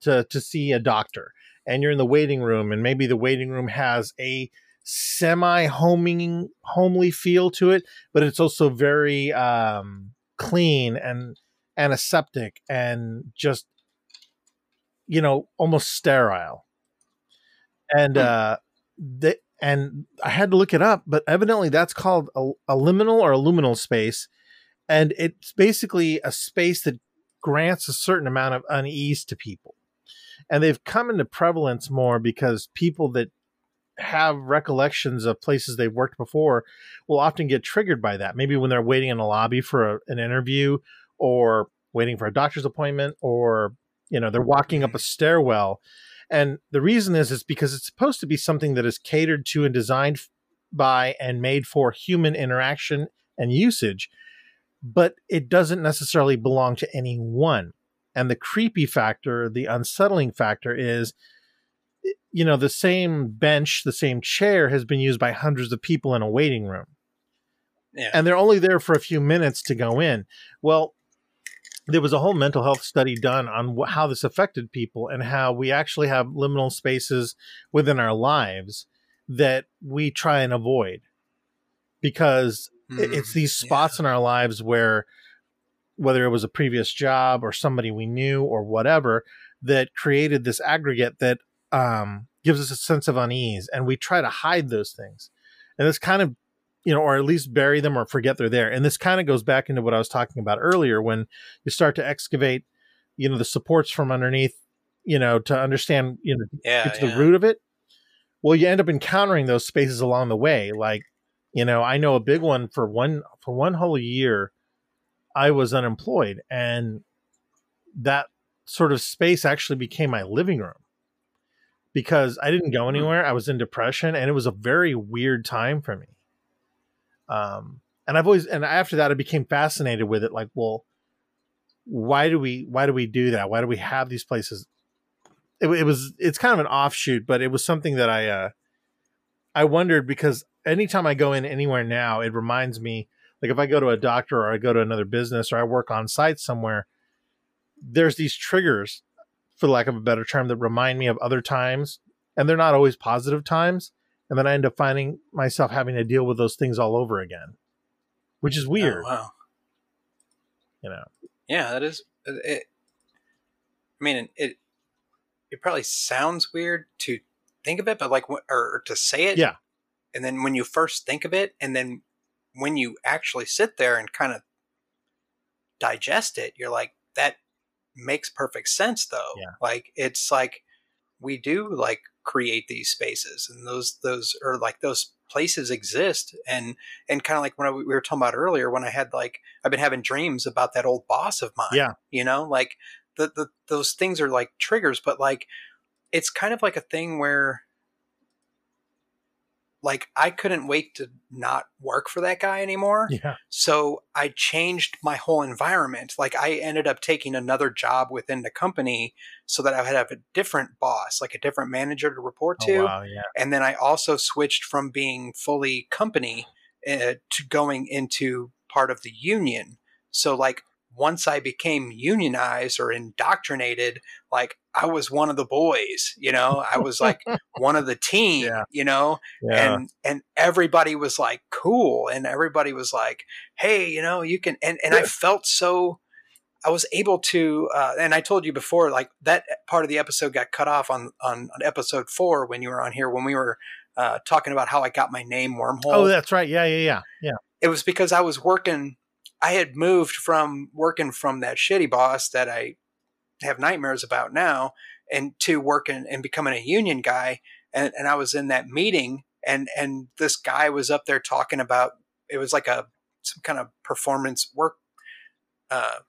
to to see a doctor, and you're in the waiting room, and maybe the waiting room has a semi homing homely feel to it, but it's also very um, clean and antiseptic and just you know almost sterile. And hmm. uh they, and i had to look it up but evidently that's called a, a liminal or a luminal space. And it's basically a space that grants a certain amount of unease to people. And they've come into prevalence more because people that have recollections of places they've worked before will often get triggered by that. Maybe when they're waiting in a lobby for a, an interview or waiting for a doctor's appointment or you know they're walking up a stairwell. And the reason is is because it's supposed to be something that is catered to and designed by and made for human interaction and usage but it doesn't necessarily belong to anyone. And the creepy factor the unsettling factor is you know the same bench the same chair has been used by hundreds of people in a waiting room. Yeah. and they're only there for a few minutes to go in. Well there was a whole mental health study done on wh- how this affected people and how we actually have liminal spaces within our lives that we try and avoid because mm, it's these spots yeah. in our lives where whether it was a previous job or somebody we knew or whatever that created this aggregate that um, gives us a sense of unease and we try to hide those things and this kind of you know, or at least bury them or forget they're there. And this kind of goes back into what I was talking about earlier when you start to excavate, you know, the supports from underneath, you know, to understand, you know, yeah, get to yeah. the root of it. Well, you end up encountering those spaces along the way. Like, you know, I know a big one for one for one whole year, I was unemployed, and that sort of space actually became my living room because I didn't go hmm. anywhere. I was in depression, and it was a very weird time for me um, and I've always and after that I became fascinated with it. Like, well, why do we why do we do that? Why do we have these places? It, it was it's kind of an offshoot, but it was something that I uh, I wondered because anytime I go in anywhere now, it reminds me like if I go to a doctor or I go to another business or I work on site somewhere, there's these triggers, for lack of a better term, that remind me of other times, and they're not always positive times and then I end up finding myself having to deal with those things all over again, which is oh, weird. Oh, wow. You know. Yeah, that is. It, I mean, it it probably sounds weird to think of it, but like, or, or to say it. Yeah. And then when you first think of it, and then when you actually sit there and kind of digest it, you're like, that makes perfect sense, though. Yeah. Like, it's like we do like create these spaces and those those or like those places exist and and kind of like when we were talking about earlier when i had like i've been having dreams about that old boss of mine yeah. you know like the, the those things are like triggers, but like it's kind of like a thing where like I couldn't wait to not work for that guy anymore. Yeah. So I changed my whole environment. Like I ended up taking another job within the company so that I would have a different boss, like a different manager to report Oh, to. wow. Yeah. And then I also switched from being fully company uh, to going into part of the union. So like once I became unionized or indoctrinated, like I was one of the boys, you know, I was like one of the team, Yeah. you know, Yeah. and and everybody was like cool and everybody was like hey you know you can and, and i felt so i was able to uh, and i told you before like that part of the episode got cut off on on, on episode four when you were on here when we were uh, talking about how i got my name wormhole oh, that's right. Yeah. Yeah. Yeah. Yeah. it was because I was working. I had moved from working from that shitty boss that I have nightmares about now, and to working and becoming a union guy. And, and I was in that meeting, and and this guy was up there talking about it was like a some kind of performance work. Uh,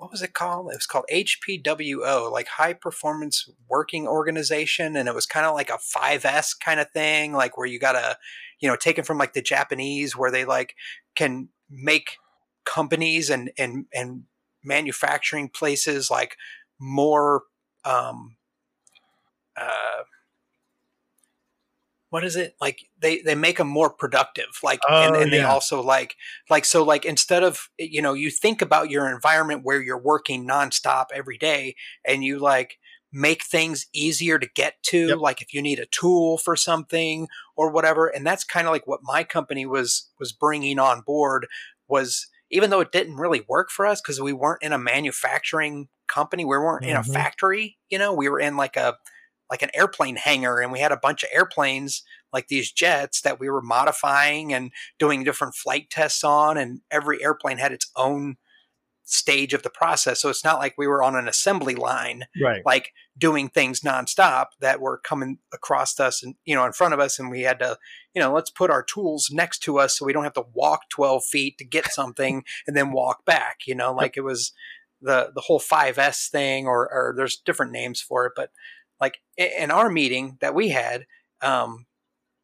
what was it called? It was called HPWO, like High Performance Working Organization, and it was kind of like a 5S kind of thing, like where you gotta you know taken from like the japanese where they like can make companies and and and manufacturing places like more um uh what is it like they they make them more productive like and, Oh, and they yeah. also like like so like instead of you know you think about your environment where you're working nonstop every day and you like make things easier to get to Yep. like if you need a tool for something or whatever and that's kind of like what my company was was bringing on board was even though it didn't really work for us because we weren't in a manufacturing company we weren't in a Mhm. factory you know we were in like a like an airplane hangar and we had a bunch of airplanes like these jets that we were modifying and doing different flight tests on and every airplane had its own stage of the process. So it's not like we were on an assembly line Right. like doing things nonstop that were coming across us and you know in front of us and we had to you know let's put our tools next to us so we don't have to walk 12 feet to get something and then walk back you know? Like it was the the whole 5s thing or or there's different names for it but like in our meeting that we had um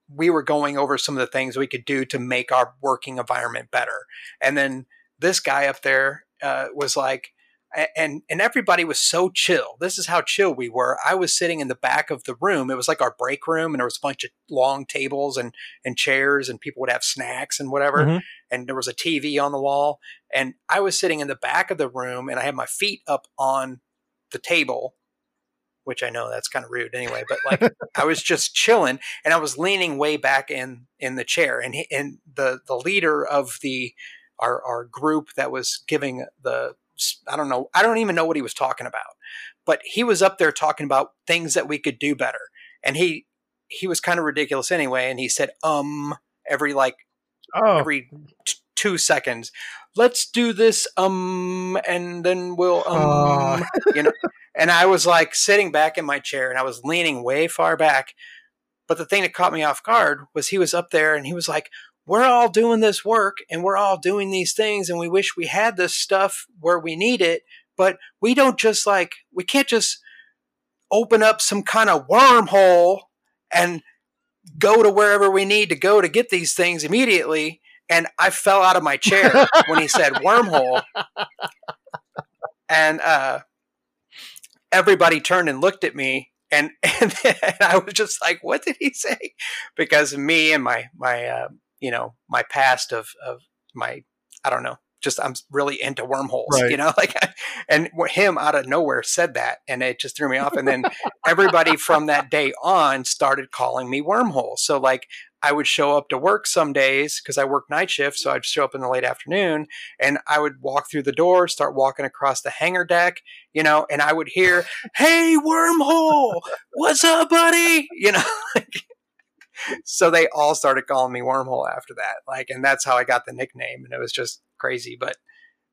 we were going over some of the things we could do to make our working environment better and then this guy up there uh, was like and and everybody was so chill. This is how chill we were. I was sitting in the back of the room. It was like our break room, and there was a bunch of long tables and and chairs, and people would have snacks and whatever. Mhm. And there was a TV on the wall, and I was sitting in the back of the room, and I had my feet up on the table, which I know that's kind of rude anyway. But like I was just chilling, and I was leaning way back in in the chair, and he, and the the leader of the our our group that was giving the I don't know. I don't even know what he was talking about. But he was up there talking about things that we could do better. And he he was kind of ridiculous anyway and he said um every like Oh, every t- 2 seconds. Let's do this um and then we'll um Oh. you know. And I was like sitting back in my chair and I was leaning way far back. But the thing that caught me off guard was he was up there and he was like we're all doing this work and we're all doing these things and we wish we had this stuff where we need it but we don't just like we can't just open up some kind of wormhole and go to wherever we need to go to get these things immediately and i fell out of my chair when he said wormhole and uh everybody turned and looked at me and and, i was just like what did he say? Because me and my my uh, you know my past of of my I don't know just I'm really into wormholes Right. you know like and him out of nowhere said that and it just threw me off and then everybody from that day on started calling me wormhole so like I would show up to work some days because I work night shift so I'd show up in the late afternoon and I would walk through the door start walking across the hangar deck you know and I would hear hey wormhole what's up buddy you know like so they all started calling me wormhole after that like and that's how i got the nickname and it was just crazy but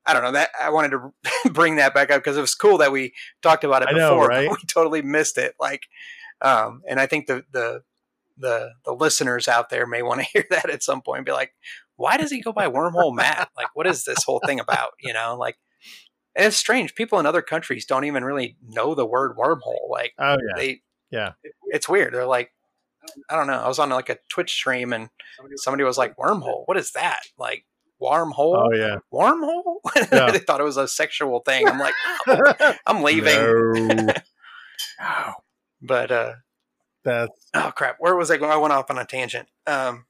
i don't know that i wanted to bring that back up because it was cool that we talked about it I before know, but right? we totally missed it like um and i think the the the the listeners out there may want to hear that at some point and be like why does he go by wormhole matt like what is this whole thing about you know like and it's strange. People in other countries don't even really know the word wormhole. Like, Oh yeah. they, Yeah. it's weird. They're like, I don't know. I was on like a Twitch stream and somebody was like, wormhole. What is that? Like, wormhole? Oh yeah. Wormhole? Yeah. they thought it was a sexual thing. I'm like, "Oh, I'm leaving. No. But uh, That's oh crap, where was I going? I went off on a tangent. Um,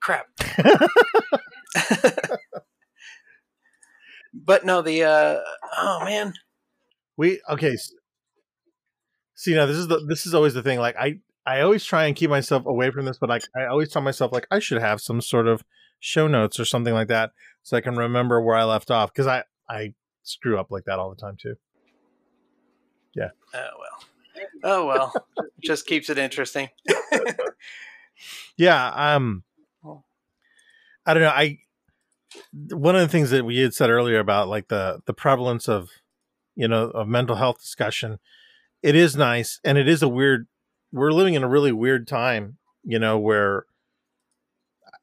crap. but no, the uh, oh man, we okay. See now, this is the this is always the thing. Like I I always try and keep myself away from this, but like I always tell myself like I should have some sort of show notes or something like that so I can remember where I left off because I I screw up like that all the time too. Yeah. Oh well, oh well, just keeps it interesting. Yeah, um I don't know. I one of the things that we had said earlier about like the the prevalence of you know of mental health discussion, it is nice and it is a weird we're living in a really weird time, you know, where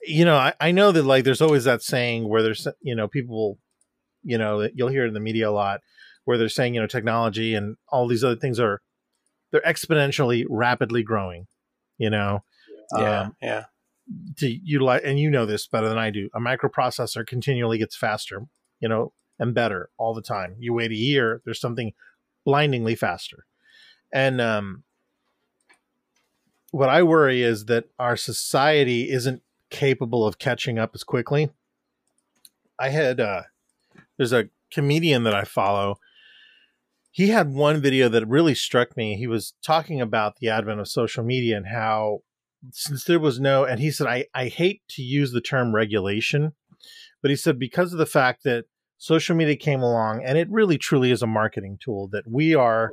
you know, I, I know that like there's always that saying where there's you know, people you know, you'll hear in the media a lot where they're saying, you know, technology and all these other things are they're exponentially rapidly growing, you know. Yeah, Um, yeah, to utilize and you know this better than I do. A microprocessor continually gets faster, you know, and better all the time. You wait a year, there's something blindingly faster. And um what I worry is that our society isn't capable of catching up as quickly. I had uh there's a comedian that I follow. He had one video that really struck me. He was talking about the advent of social media and how since there was no and he said I, I hate to use the term regulation but he said because of the fact that social media came along and it really truly is a marketing tool that we are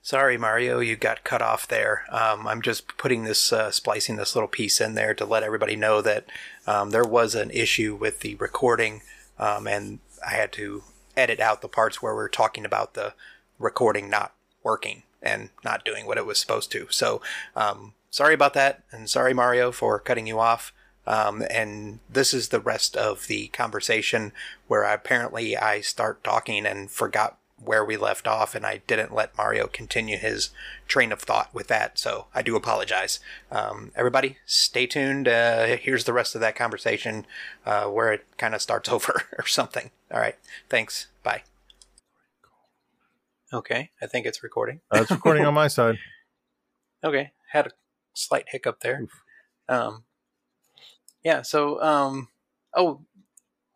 Sorry, Mario, you got cut off there. Um, I'm just putting this, uh, splicing this little piece in there to let everybody know that um, there was an issue with the recording, um, and I had to edit out the parts where we're talking about the recording not working and not doing what it was supposed to. So, um, sorry about that, and sorry, Mario, for cutting you off. Um, and this is the rest of the conversation where apparently I start talking and forgot where we left off, and I didn't let Mario continue his train of thought with that. So I do apologize. Um, everybody, stay tuned. Uh, here's the rest of that conversation uh, where it kind of starts over or something. All right. Thanks. Bye. Okay. I think it's recording. It's recording on my side Okay, had a slight hiccup there. Um, yeah. So, um, oh,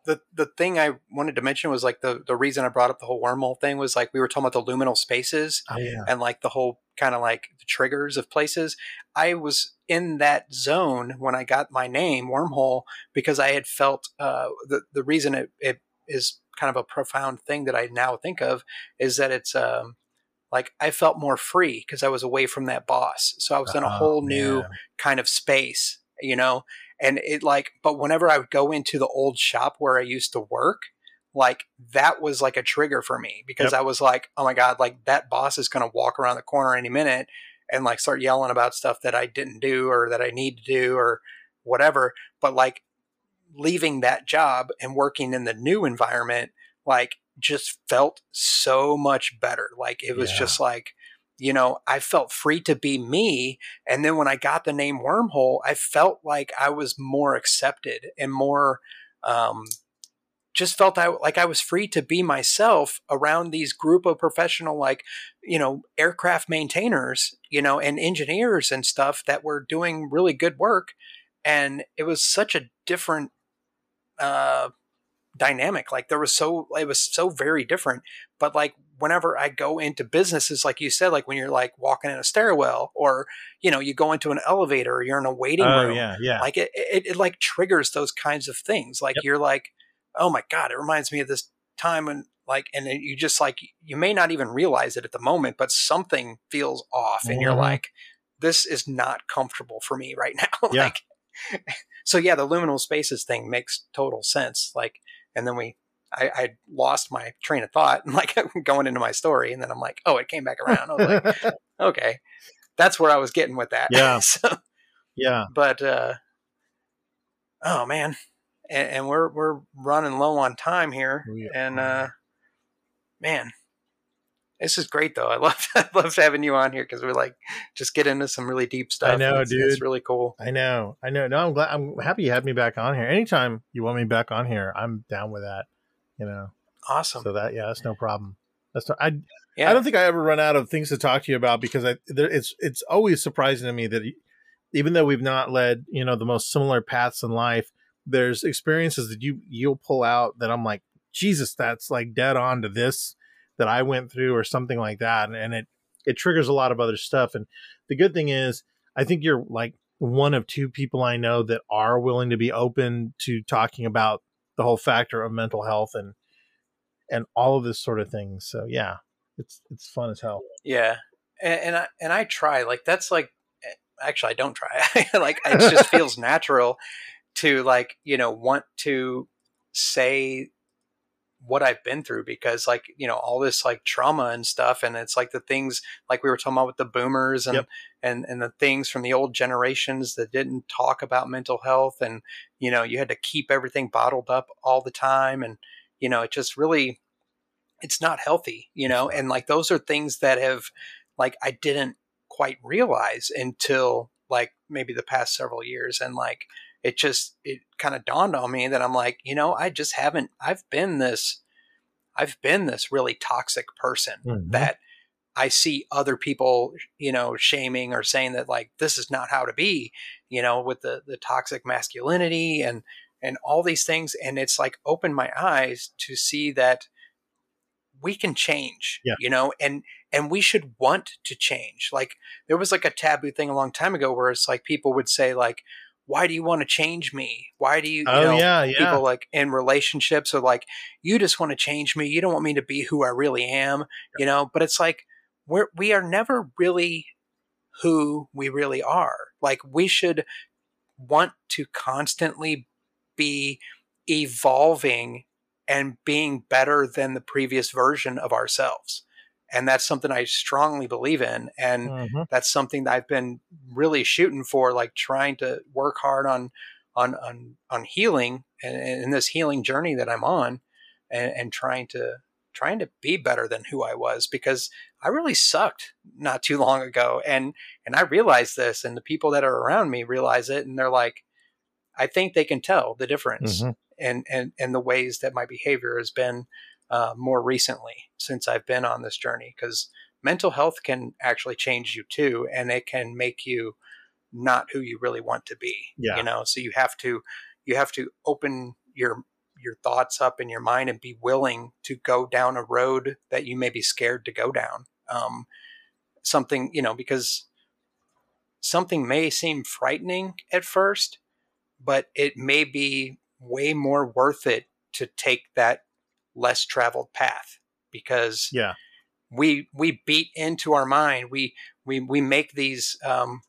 the the thing I wanted to mention was like the the reason I brought up the whole wormhole thing was like we were talking about the luminal spaces oh yeah and like the whole kind of like the triggers of places. I was in that zone when I got my name wormhole because I had felt uh, the the reason it, it is kind of a profound thing that I now think of is that it's um, like I felt more free because I was away from that boss. So I was in a Oh, whole new kind of space, you know? And it like, but whenever I would go into the old shop where I used to work, like that was like a trigger for me because Yep. I was like, oh my God, like that boss is going to walk around the corner any minute and like start yelling about stuff that I didn't do or that I need to do or whatever. But like leaving that job and working in the new environment, like just felt so much better. Like it was Yeah. just like, you know, I felt free to be me. And then when I got the name Wormhole, I felt like I was more accepted and more, um, just felt I, like I was free to be myself around these group of professional, like, you know, aircraft maintainers, you know, and engineers and stuff that were doing really good work. And it was such a different, uh, dynamic. Like there was so, it was so very different. But like whenever I go into businesses, like you said, like when you're like walking in a stairwell or, you know, you go into an elevator or you're in a waiting oh room, yeah yeah like it, it, it like triggers those kinds of things. Like Yep. you're like, oh my God, it reminds me of this time when like, and then you just like, you may not even realize it at the moment, but something feels off and you're Mhm. like, this is not comfortable for me right now. Yeah. like, so yeah, the luminal spaces thing makes total sense. Like, and then we, I, I lost my train of thought and like going into my story, and then I'm like, oh, it came back around. I was like, okay, that's where I was getting with that. Yeah. so, yeah but uh, oh man, and, and we're we're running low on time here, We and uh, man, this is great though. I love I love having you on here because we're like just get into some really deep stuff. I know, it's, It's really cool. I know, I know. No, I'm glad. I'm happy you had me back on here. Anytime you want me back on here, I'm down with that. You know, Awesome. so that yeah, that's no problem. That's no, I. yeah. I don't think I ever run out of things to talk to you about because I there, it's it's always surprising to me that even though we've not led you know the most similar paths in life, there's experiences that you you'll pull out that I'm like Jesus, that's like dead on to this that I went through or something like that, and, and it it triggers a lot of other stuff. And the good thing is, I think you're like one of two people I know that are willing to be open to talking about the whole factor of mental health and and all of this sort of things. So yeah, it's it's fun as hell. Yeah, and, and I and I try like that's like eh, actually I don't try. like it just feels natural to like you know want to say what I've been through because like you know all this like trauma and stuff and it's like the things like we were talking about with the boomers and Yep. and and the things from the old generations that didn't talk about mental health and you know you had to keep everything bottled up all the time and you know it just really it's not healthy you know and like those are things that have like I didn't quite realize until like maybe the past several years and like it just it kind of dawned on me that I'm like, you know, I just haven't I've been this I've been this really toxic person Mhm. that I see other people, you know, shaming or saying that like this is not how to be, you know, with the the toxic masculinity and and all these things and it's like opened my eyes to see that we can change, Yeah. you know, and and we should want to change. Like there was like a taboo thing a long time ago where it's like people would say like why do you want to change me? Why do you, you Oh know, yeah, yeah. people like in relationships are like you just want to change me. You don't want me to be who i really am you know? But it's like we're we are never really who we really are. Like we should want to constantly be evolving and being better than the previous version of ourselves and that's something i strongly believe in and Mhm. that's something that I've been really shooting for, like trying to work hard on on on on healing and in this healing journey that I'm on, and, and trying to trying to be better than who I was because I really sucked not too long ago, and and I realized this, and the people that are around me realize it, and they're like, I think they can tell the difference Mhm. and and and the ways that my behavior has been uh, more recently since I've been on this journey because mental health can actually change you too and it can make you not who you really want to be Yeah. you know so you have to you have to open your your thoughts up in your mind and be willing to go down a road that you may be scared to go down um, something you know because something may seem frightening at first but it may be way more worth it to take that less traveled path because Yeah. we we beat into our mind we we we make these um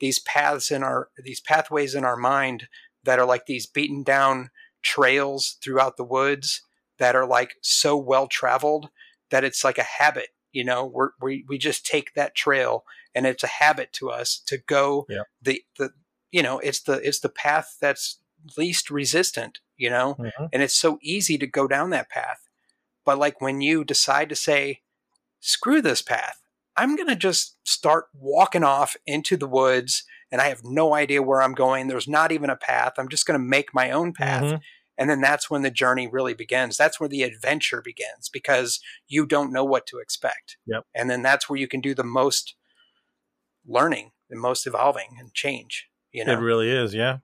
these paths in our these pathways in our mind that are like these beaten down trails throughout the woods that are like so well traveled that it's like a habit you know We're, we we just take that trail and it's a habit to us to go Yeah. the the you know it's the it's the path that's least resistant you know Mhm. and it's so easy to go down that path but like when you decide to say screw this path i'm going to just start walking off into the woods and i have no idea where i'm going there's not even a path i'm just going to make my own path Mhm. and then that's when the journey really begins that's where the adventure begins because you don't know what to expect Yep. and then that's where you can do the most learning the most evolving and change you know It really is. Yeah.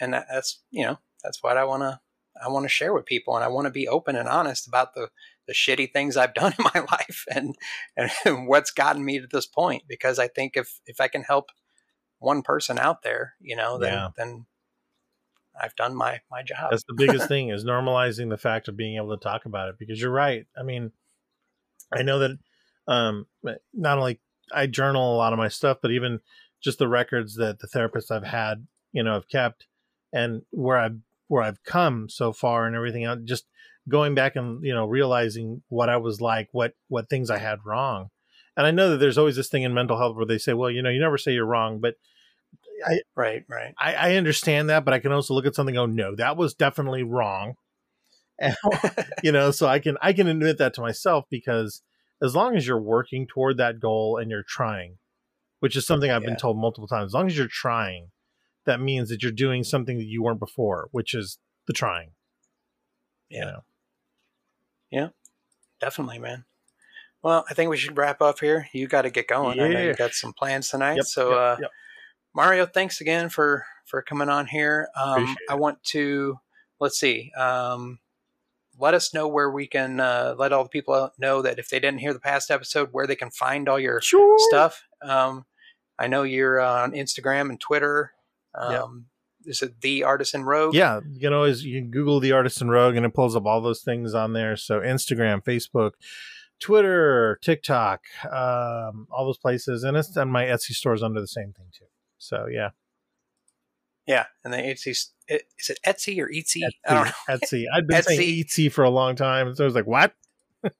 And that, that's you know that's what I want to I want to share with people, and I want to be open and honest about the the shitty things I've done in my life and and what's gotten me to this point. Because I think if if I can help one person out there, you know, then Yeah. then I've done my my job. That's the biggest thing is normalizing the fact of being able to talk about it because you're right. I mean, I know that um not only I journal a lot of my stuff, but even just the records that the therapists I've had, you know, have kept and where I've where I've come so far and everything else, just going back and, you know, realizing what I was like, what what things I had wrong. And I know that there's always this thing in mental health where they say, well, you know, you never say you're wrong, but I, right, right. I, I understand that, but I can also look at something. and go, no, that was definitely wrong. And, you know, so I can I can admit that to myself because as long as you're working toward that goal and you're trying, which is something I've Yeah. been told multiple times, as long as you're trying, that means that you're doing something that you weren't before, which is the trying. You Yeah. Definitely, man. Well, I think we should wrap up here. You got to get going. I know you got some plans tonight. Yep, so, yep, uh, yep. Mario, thanks again for for coming on here. Um, I want to let's see. Um, let us know where we can uh, let all the people know that if they didn't hear the past episode, where they can find all your Sure. stuff. Um, I know you're on Instagram and Twitter. Yep. Um, Is it the Artisan Rogue? Yeah, you can always you can Google the Artisan Rogue and it pulls up all those things on there. So Instagram, Facebook, Twitter, TikTok, um, all those places, and it's and my Etsy store is under the same thing too. So yeah, yeah. And then Etsy, is it Etsy or Etsy? I don't know. Etsy. I've been saying Etsy. Etsy for a long time, so I was like, what?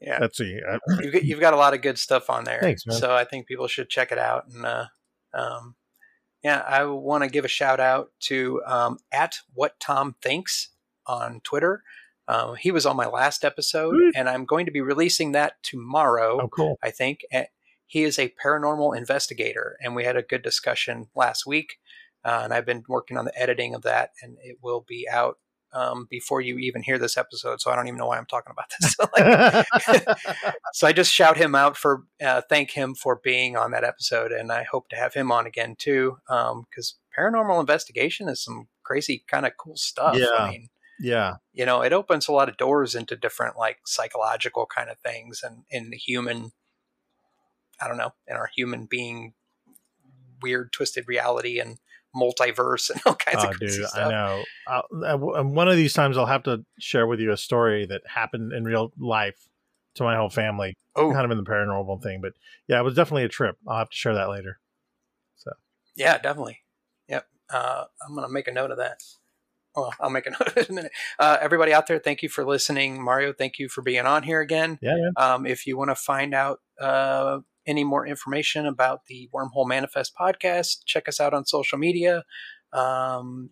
Yeah, Etsy. You've got, you've got a lot of good stuff on there. Thanks, man. So I think people should check it out. And uh, um, yeah, I want to give a shout out to um, at what Tom thinks on Twitter. Um, he was on my last episode, and I'm going to be releasing that tomorrow. oh, cool. I think. He is a paranormal investigator, and we had a good discussion last week. Uh, and I've been working on the editing of that, and it will be out um, before you even hear this episode. So I don't even know why I'm talking about this. So, like, so I just shout him out for uh, thank him for being on that episode, and I hope to have him on again too. Because paranormal investigation is some crazy kind of cool stuff. Yeah. I mean, yeah, you know, it opens a lot of doors into different like psychological kind of things and in the human, I don't know, in our human being, weird twisted reality and multiverse and all kinds oh, of crazy dude, I know. I one of these times, I'll have to share with you a story that happened in real life to my whole family. Oh, Kind of in the paranormal thing, but yeah, it was definitely a trip. I'll have to share that later. So yeah, definitely. Yep. Uh, I'm gonna make a note of that. Well, I'll make a note of it in a minute. Uh, everybody out there, thank you for listening. Mario, thank you for being on here again. Yeah, man. Um, if you want to find out uh, any more information about the Wormhole Manifest podcast, check us out on social media. Um,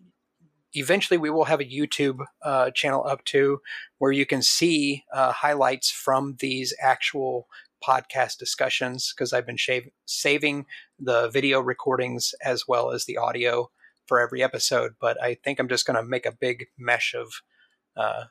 eventually, we will have a YouTube uh, channel up too, where you can see uh, highlights from these actual podcast discussions because I've been shave- saving the video recordings as well as the audio for every episode. But I think I'm just going to make a big mesh of uh,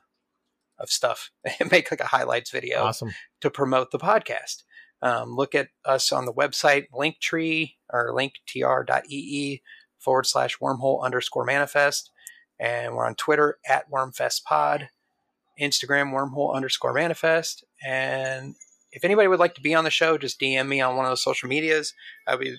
of stuff and make like a highlights video Awesome. to promote the podcast. Um, look at us on the website linktree or linktr.ee forward slash wormhole underscore manifest. And we're on Twitter at wormfestpod, Instagram wormhole underscore manifest. And if anybody would like to be on the show, just DM me on one of those social medias. I'd be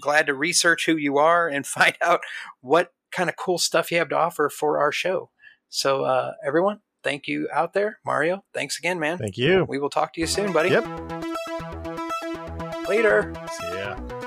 glad to research who you are and find out what kind of cool stuff you have to offer for our show. So, uh, everyone, thank you out there. Mario, thanks again, man. Thank you. We will talk to you soon, buddy. Yep. Later. See ya.